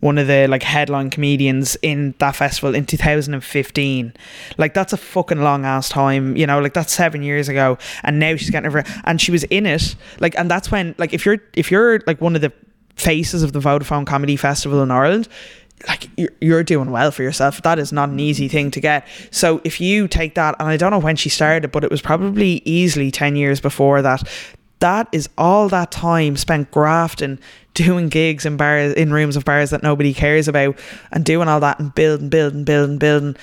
one of the like headline comedians in that festival in 2015 like that's a fucking long ass time you know like that's seven years ago and now she's getting over and she was in it like and that's when like if you're if you're like one of the faces of the Vodafone Comedy Festival in Ireland like you're, you're doing well for yourself that is not an easy thing to get so if you take that and I don't know when she started but it was probably easily 10 years before that that is all that time spent grafting, doing gigs in bars, in rooms of bars that nobody cares about, and doing all that and building, building, building, building.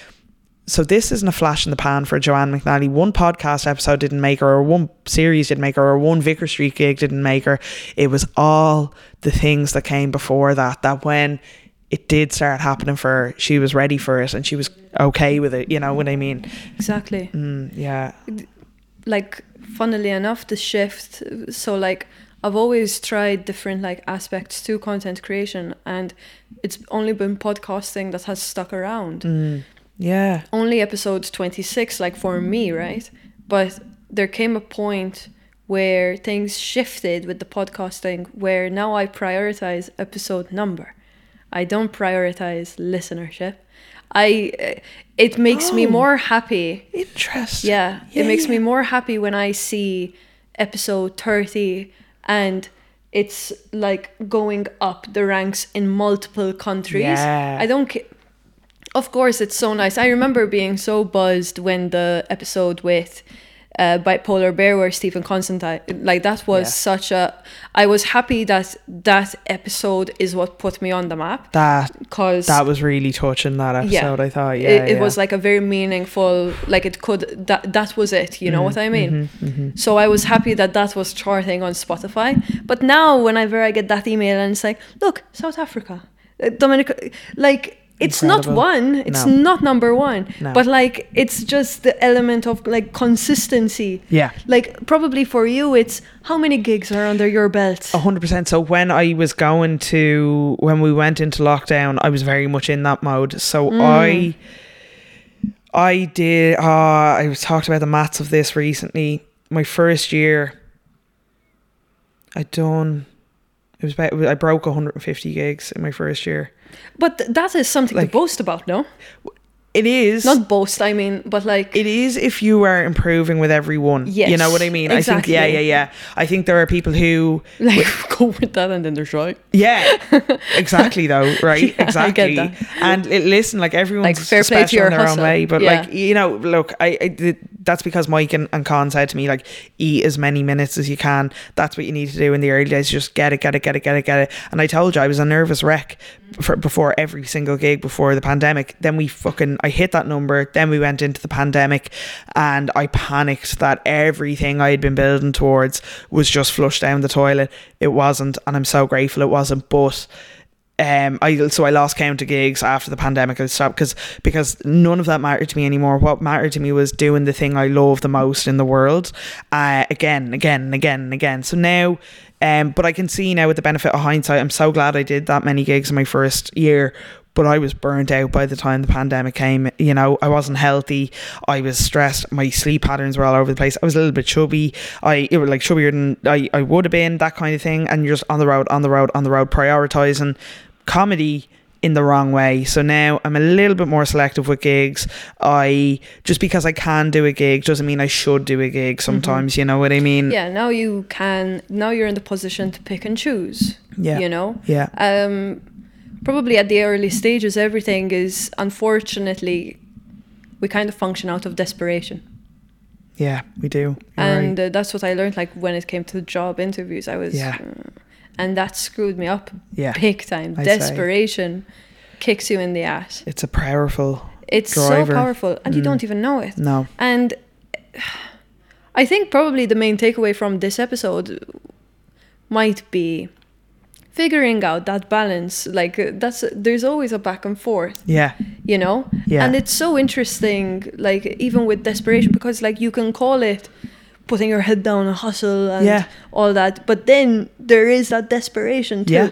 So this isn't a flash in the pan for Joanne McNally. One podcast episode didn't make her, or one series didn't make her, or one Vicar Street gig didn't make her. It was all the things that came before that. That when it did start happening for her, she was ready for it and she was okay with it. You know what I mean? Exactly. Mm, yeah. like funnily enough the shift so like i've always tried different like aspects to content creation and it's only been podcasting that has stuck around Mm, yeah. only episode 26 like for me right but there came a point where things shifted with the podcasting where now i prioritize episode number i don't prioritize listenership i uh, it makes me Oh. more happy Interesting. yeah, it makes me more happy when I see episode 30 and it's like going up the ranks in multiple countries. Yeah. I don't ca- Of course, it's so nice. I remember being so buzzed when the episode with uh, bipolar bear where Stephen Constantine like that was Yeah. such a I was happy that that episode is what put me on the map That because that was really touching that episode. I thought, yeah, it, it yeah. was like a very meaningful like it could that that was it you know Mm-hmm, what i mean so i was happy that that was charting on spotify but now whenever i get that email and it's like look south africa uh, dominica like it's not one it's No. not number one No. but like it's just the element of like consistency Yeah. like probably for you it's how many gigs are under your belt A hundred percent. So when I was going to when we went into lockdown, I was very much in that mode. So Mm. I I did uh I was talked about the maths of this recently. My first year I done it was about I broke 150 gigs in my first year. But th- that is something Like- to boast about no It is not boast i mean but like it is if you are improving with every one. You know what I mean? I think yeah, yeah, yeah. I think there are people who like go with that and then they're shy Yeah, exactly though, right? Yeah, exactly. And li- listen, like everyone's Like, fair play to your in their hustle. own way, but Yeah. like you know, look, I, I did, that's because Mike and, and Con said to me like, eat as many minutes as you can. That's what you need to do in the early days. Just get it, get it, get it, get it, get it. And I told you I was a nervous wreck for, before every single gig before the pandemic. Then we fucking I hit that number. Then we went into the pandemic, and I panicked that everything I had been building towards was just flushed down the toilet. It wasn't, and I'm so grateful it wasn't. But um, I so I lost count of gigs after the pandemic. I stopped because because none of that mattered to me anymore. What mattered to me was doing the thing I love the most in the world, uh, again, again, again, and again. So now, um, but I can see now with the benefit of hindsight, I'm so glad I did that many gigs in my first year. But I was burnt out by the time the pandemic came. You know, I wasn't healthy. I was stressed. My sleep patterns were all over the place. I was a little bit chubby. I it was like chubbier than I, I would have been. That kind of thing. And you're just on the road, on the road, on the road, prioritizing comedy in the wrong way. So now I'm a little bit more selective with gigs. I just because I can do a gig doesn't mean I should do a gig sometimes, you know what I mean? yeah now you can now you're in the position to pick and choose Yeah. you know Yeah. um probably at the early stages everything is unfortunately we kind of function out of desperation Yeah, we do. You're and right. uh, that's what i learned like when it came to job interviews i was Yeah. uh, and that screwed me up Yeah, big time I say. desperation kicks you in the ass it's a powerful it's Driver. so powerful and you Mm. don't even know it no. And I think probably the main takeaway from this episode might be figuring out that balance. Like uh, that's there's always a back and forth, Yeah. you know. Yeah. And it's so interesting, like even with desperation, because like you can call it putting your head down and hustle and Yeah. all that, but then there is that desperation too. Yeah.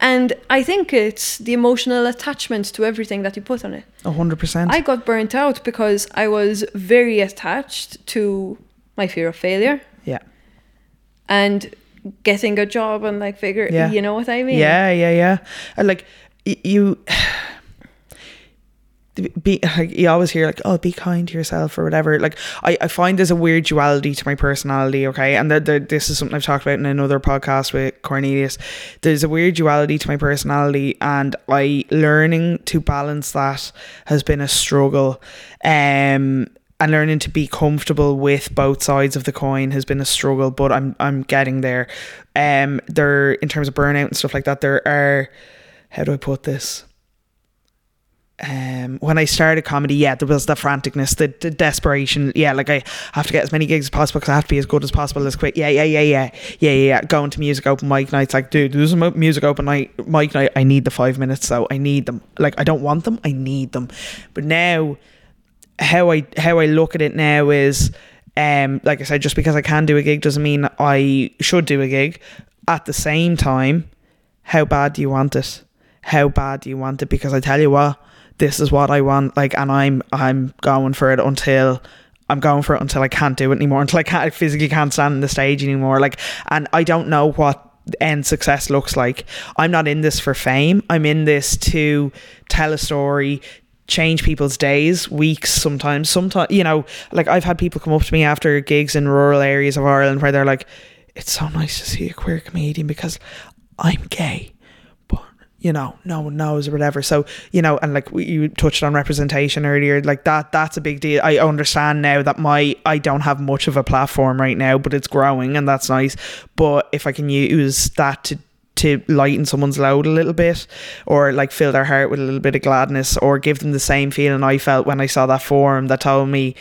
And I think it's the emotional attachment to everything that you put on it. A hundred percent. I got burnt out because I was very attached to my fear of failure Yeah. and getting a job and like figure Yeah. you know what I mean? Yeah, yeah, yeah. And like y- you be you always hear like oh be kind to yourself or whatever. Like I, I find there's a weird duality to my personality okay? And that this is something I've talked about in another podcast with Cornelius. There's a weird duality to my personality and I learning to balance that has been a struggle um and learning to be comfortable with both sides of the coin has been a struggle but I'm I'm getting there. Um there in terms of burnout and stuff like that there are how do I put this um when I started comedy yeah there was the franticness the, the desperation. Yeah like I have to get as many gigs as possible because I have to be as good as possible as quick. Yeah yeah yeah yeah. Yeah yeah, yeah. going to music open mic nights like dude there's a music open night mic night. I need the five minutes so I need them. Like I don't want them I need them. But now how I how I look at it now is um like I said just because I can do a gig doesn't mean I should do a gig. At the same time how bad do you want it? How bad do you want it? Because I tell you what this is what I want like and I'm I'm going for it until I'm going for it until I can't do it anymore until I can't I physically can't stand on the stage anymore like and I don't know what end success looks like I'm not in this for fame I'm in this to tell a story change people's days, weeks, sometimes. Sometimes, you know, like I've had people come up to me after gigs in rural areas of Ireland where they're like, it's so nice to see a queer comedian because I'm gay. You know, no one knows or whatever. So, you know, and like you touched on representation earlier, like that, that's a big deal. I understand now that my, I don't have much of a platform right now, but it's growing and that's nice. But if I can use that to, to lighten someone's load a little bit or like fill their heart with a little bit of gladness or give them the same feeling I felt when I saw that forum that told me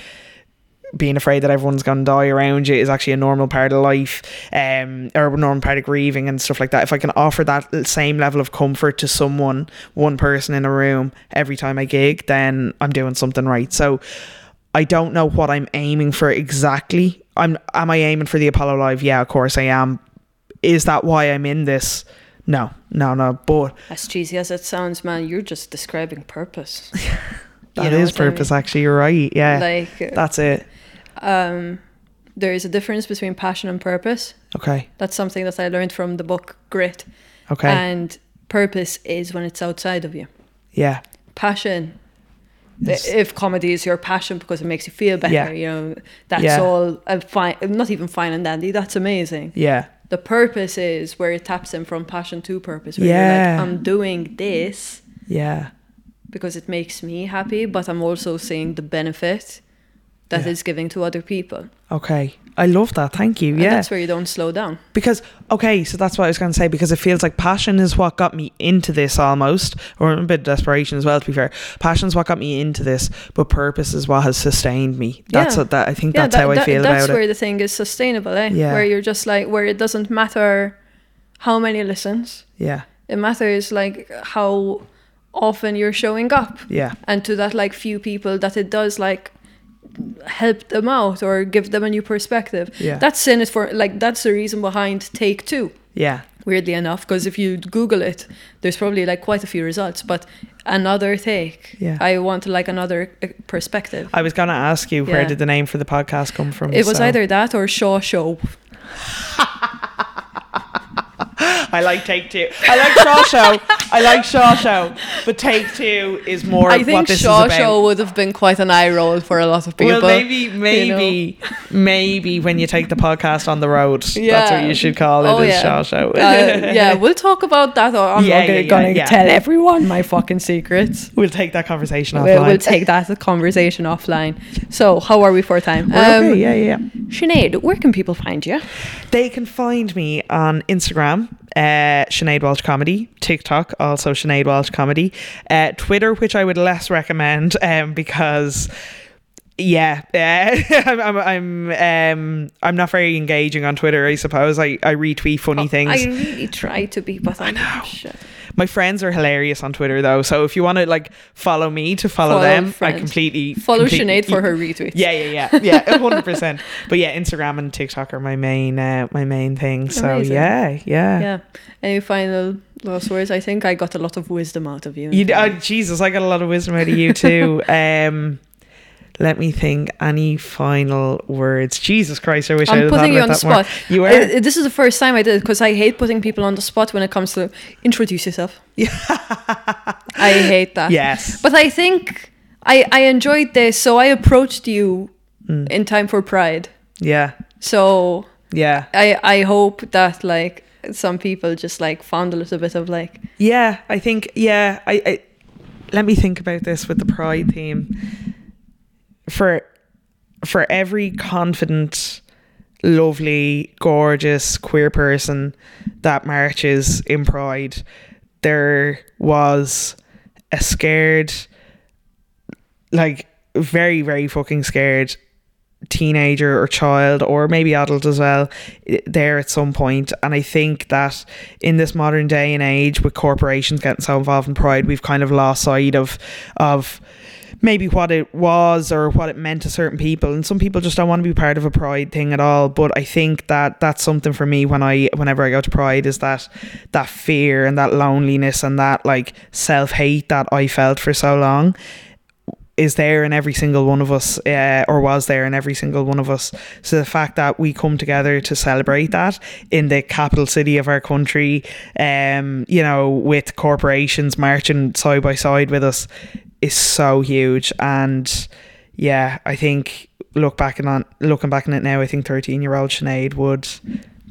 being afraid that everyone's going to die around you is actually a normal part of life um, or a normal part of grieving and stuff like that. If I can offer that same level of comfort to someone, one person in a room every time I gig, then I'm doing something right. So I don't know what I'm aiming for exactly. I'm am I aiming for the Apollo Live? Yeah, of course I am. Is that why I'm in this? No, no, no. But As cheesy as it sounds, man, you're just describing purpose. that is know what I purpose. mean? Actually, you're right. Yeah, Like, that's it. Um, there is a difference between passion and purpose. Okay, That's something that I learned from the book Grit. okay, And purpose is when it's outside of you. yeah, Passion. Yes. If comedy is your passion because it makes you feel better, Yeah. you know, that's Yeah. all uh, fine. Not even fine and dandy. That's amazing. yeah, The purpose is where it taps in from passion to purpose. Where Yeah. you're like, I'm doing this yeah. because it makes me happy, but I'm also seeing the benefit that Yeah. is giving to other people. Okay, I love that. Thank you. And Yeah, that's where you don't slow down. because okay, so that's what I was going to say. Because it feels like passion is what got me into this almost, or a bit of desperation as well. To be fair, passion is what got me into this, but purpose is what has sustained me. That's Yeah. what that I think. Yeah, that's that- how I that- feel that's where the thing is sustainable, eh? Yeah. Where you're just like, where it doesn't matter how many listens, Yeah, it matters like how often you're showing up. yeah, And to that, like, few people that it does, like, help them out or give them a new perspective. Yeah. That's in it for, like, that's the reason behind Take Two. yeah, weirdly enough because if you google it there's probably like quite a few results but another take Yeah. i want like another uh, perspective I was going to ask you where did the name for the podcast come from? it was so- either that or shaw show I like Take Two. I like Shaw Show. I like Shaw Show, but Take Two is more. i of what think this shaw is about. show would have been quite an eye roll for a lot of people Well, maybe, you know. maybe, maybe when you take the podcast on the road, that's Yeah. what you should call it. Oh, is yeah. Shaw Show. uh, yeah we'll talk about that or i'm Yeah, not gonna, yeah, yeah, gonna yeah. tell everyone my fucking secrets we'll take that conversation offline. We'll, we'll take that conversation offline. So, how are we for time? We're okay, yeah, yeah. yeah. Sinead, where can people find you? They can find me on Instagram, uh, Sinead Walsh Comedy, TikTok, also Sinead Walsh Comedy, uh, Twitter, which I would less recommend um, because. Yeah, uh, I'm, I'm, I'm, um, I'm not very engaging on Twitter. I suppose I, I retweet funny things. I really try to be, but I shit. My friends are hilarious on Twitter though, so if you want to like follow me to follow, Follow them, I completely Follow completely- Sinead for her retweets. Yeah, yeah, yeah, yeah, hundred percent. But yeah, Instagram and TikTok are my main, uh, my main thing. So Amazing. yeah, yeah. Yeah. Any final last words? I think I got a lot of wisdom out of you. You, oh, Jesus, I got a lot of wisdom out of you too. um, let me think. Any final words? Jesus Christ, I wish I I'm had putting you on the that more. spot. You were. Uh, this is the first time I did it because I hate putting people on the spot when it comes to introduce yourself. I hate that. yes. But I think I, I enjoyed this, so I approached you Mm. in time for Pride. Yeah. So Yeah. I I hope that like some people just like found a little bit of like Yeah, I think yeah, I, I let me think about this with the pride theme. For for every confident, lovely, gorgeous queer person that marches in pride, there was a scared like very, very fucking scared teenager or child or maybe adult as well there at some point. And i think that in this modern day and age with corporations getting so involved in pride we've kind of lost sight of of maybe what it was or what it meant to certain people and some people just don't want to be part of a pride thing at all but i think that that's something for me when i whenever i go to pride is that that fear and that loneliness and that like self-hate that i felt for so long is there in every single one of us, uh, or was there in every single one of us. So the fact that we come together to celebrate that in the capital city of our country, um, you know, with corporations marching side by side with us, is so huge. And yeah, I think look back and on looking back on it now, I think thirteen year old Sinead would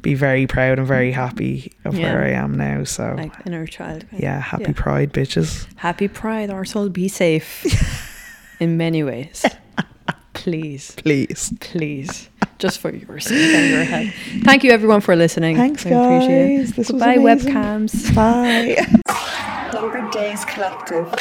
be very proud and very happy of Yeah. where I am now. So like inner child. kind of. yeah, happy Yeah. Pride, bitches. Happy Pride, Arsehole. Be safe in many ways. Please, Please. please. Just for your sake and your head. Thank you, everyone, for listening. Thanks, I appreciate it. guys. This Goodbye, amazing. webcams. Bye. Number Days Collective.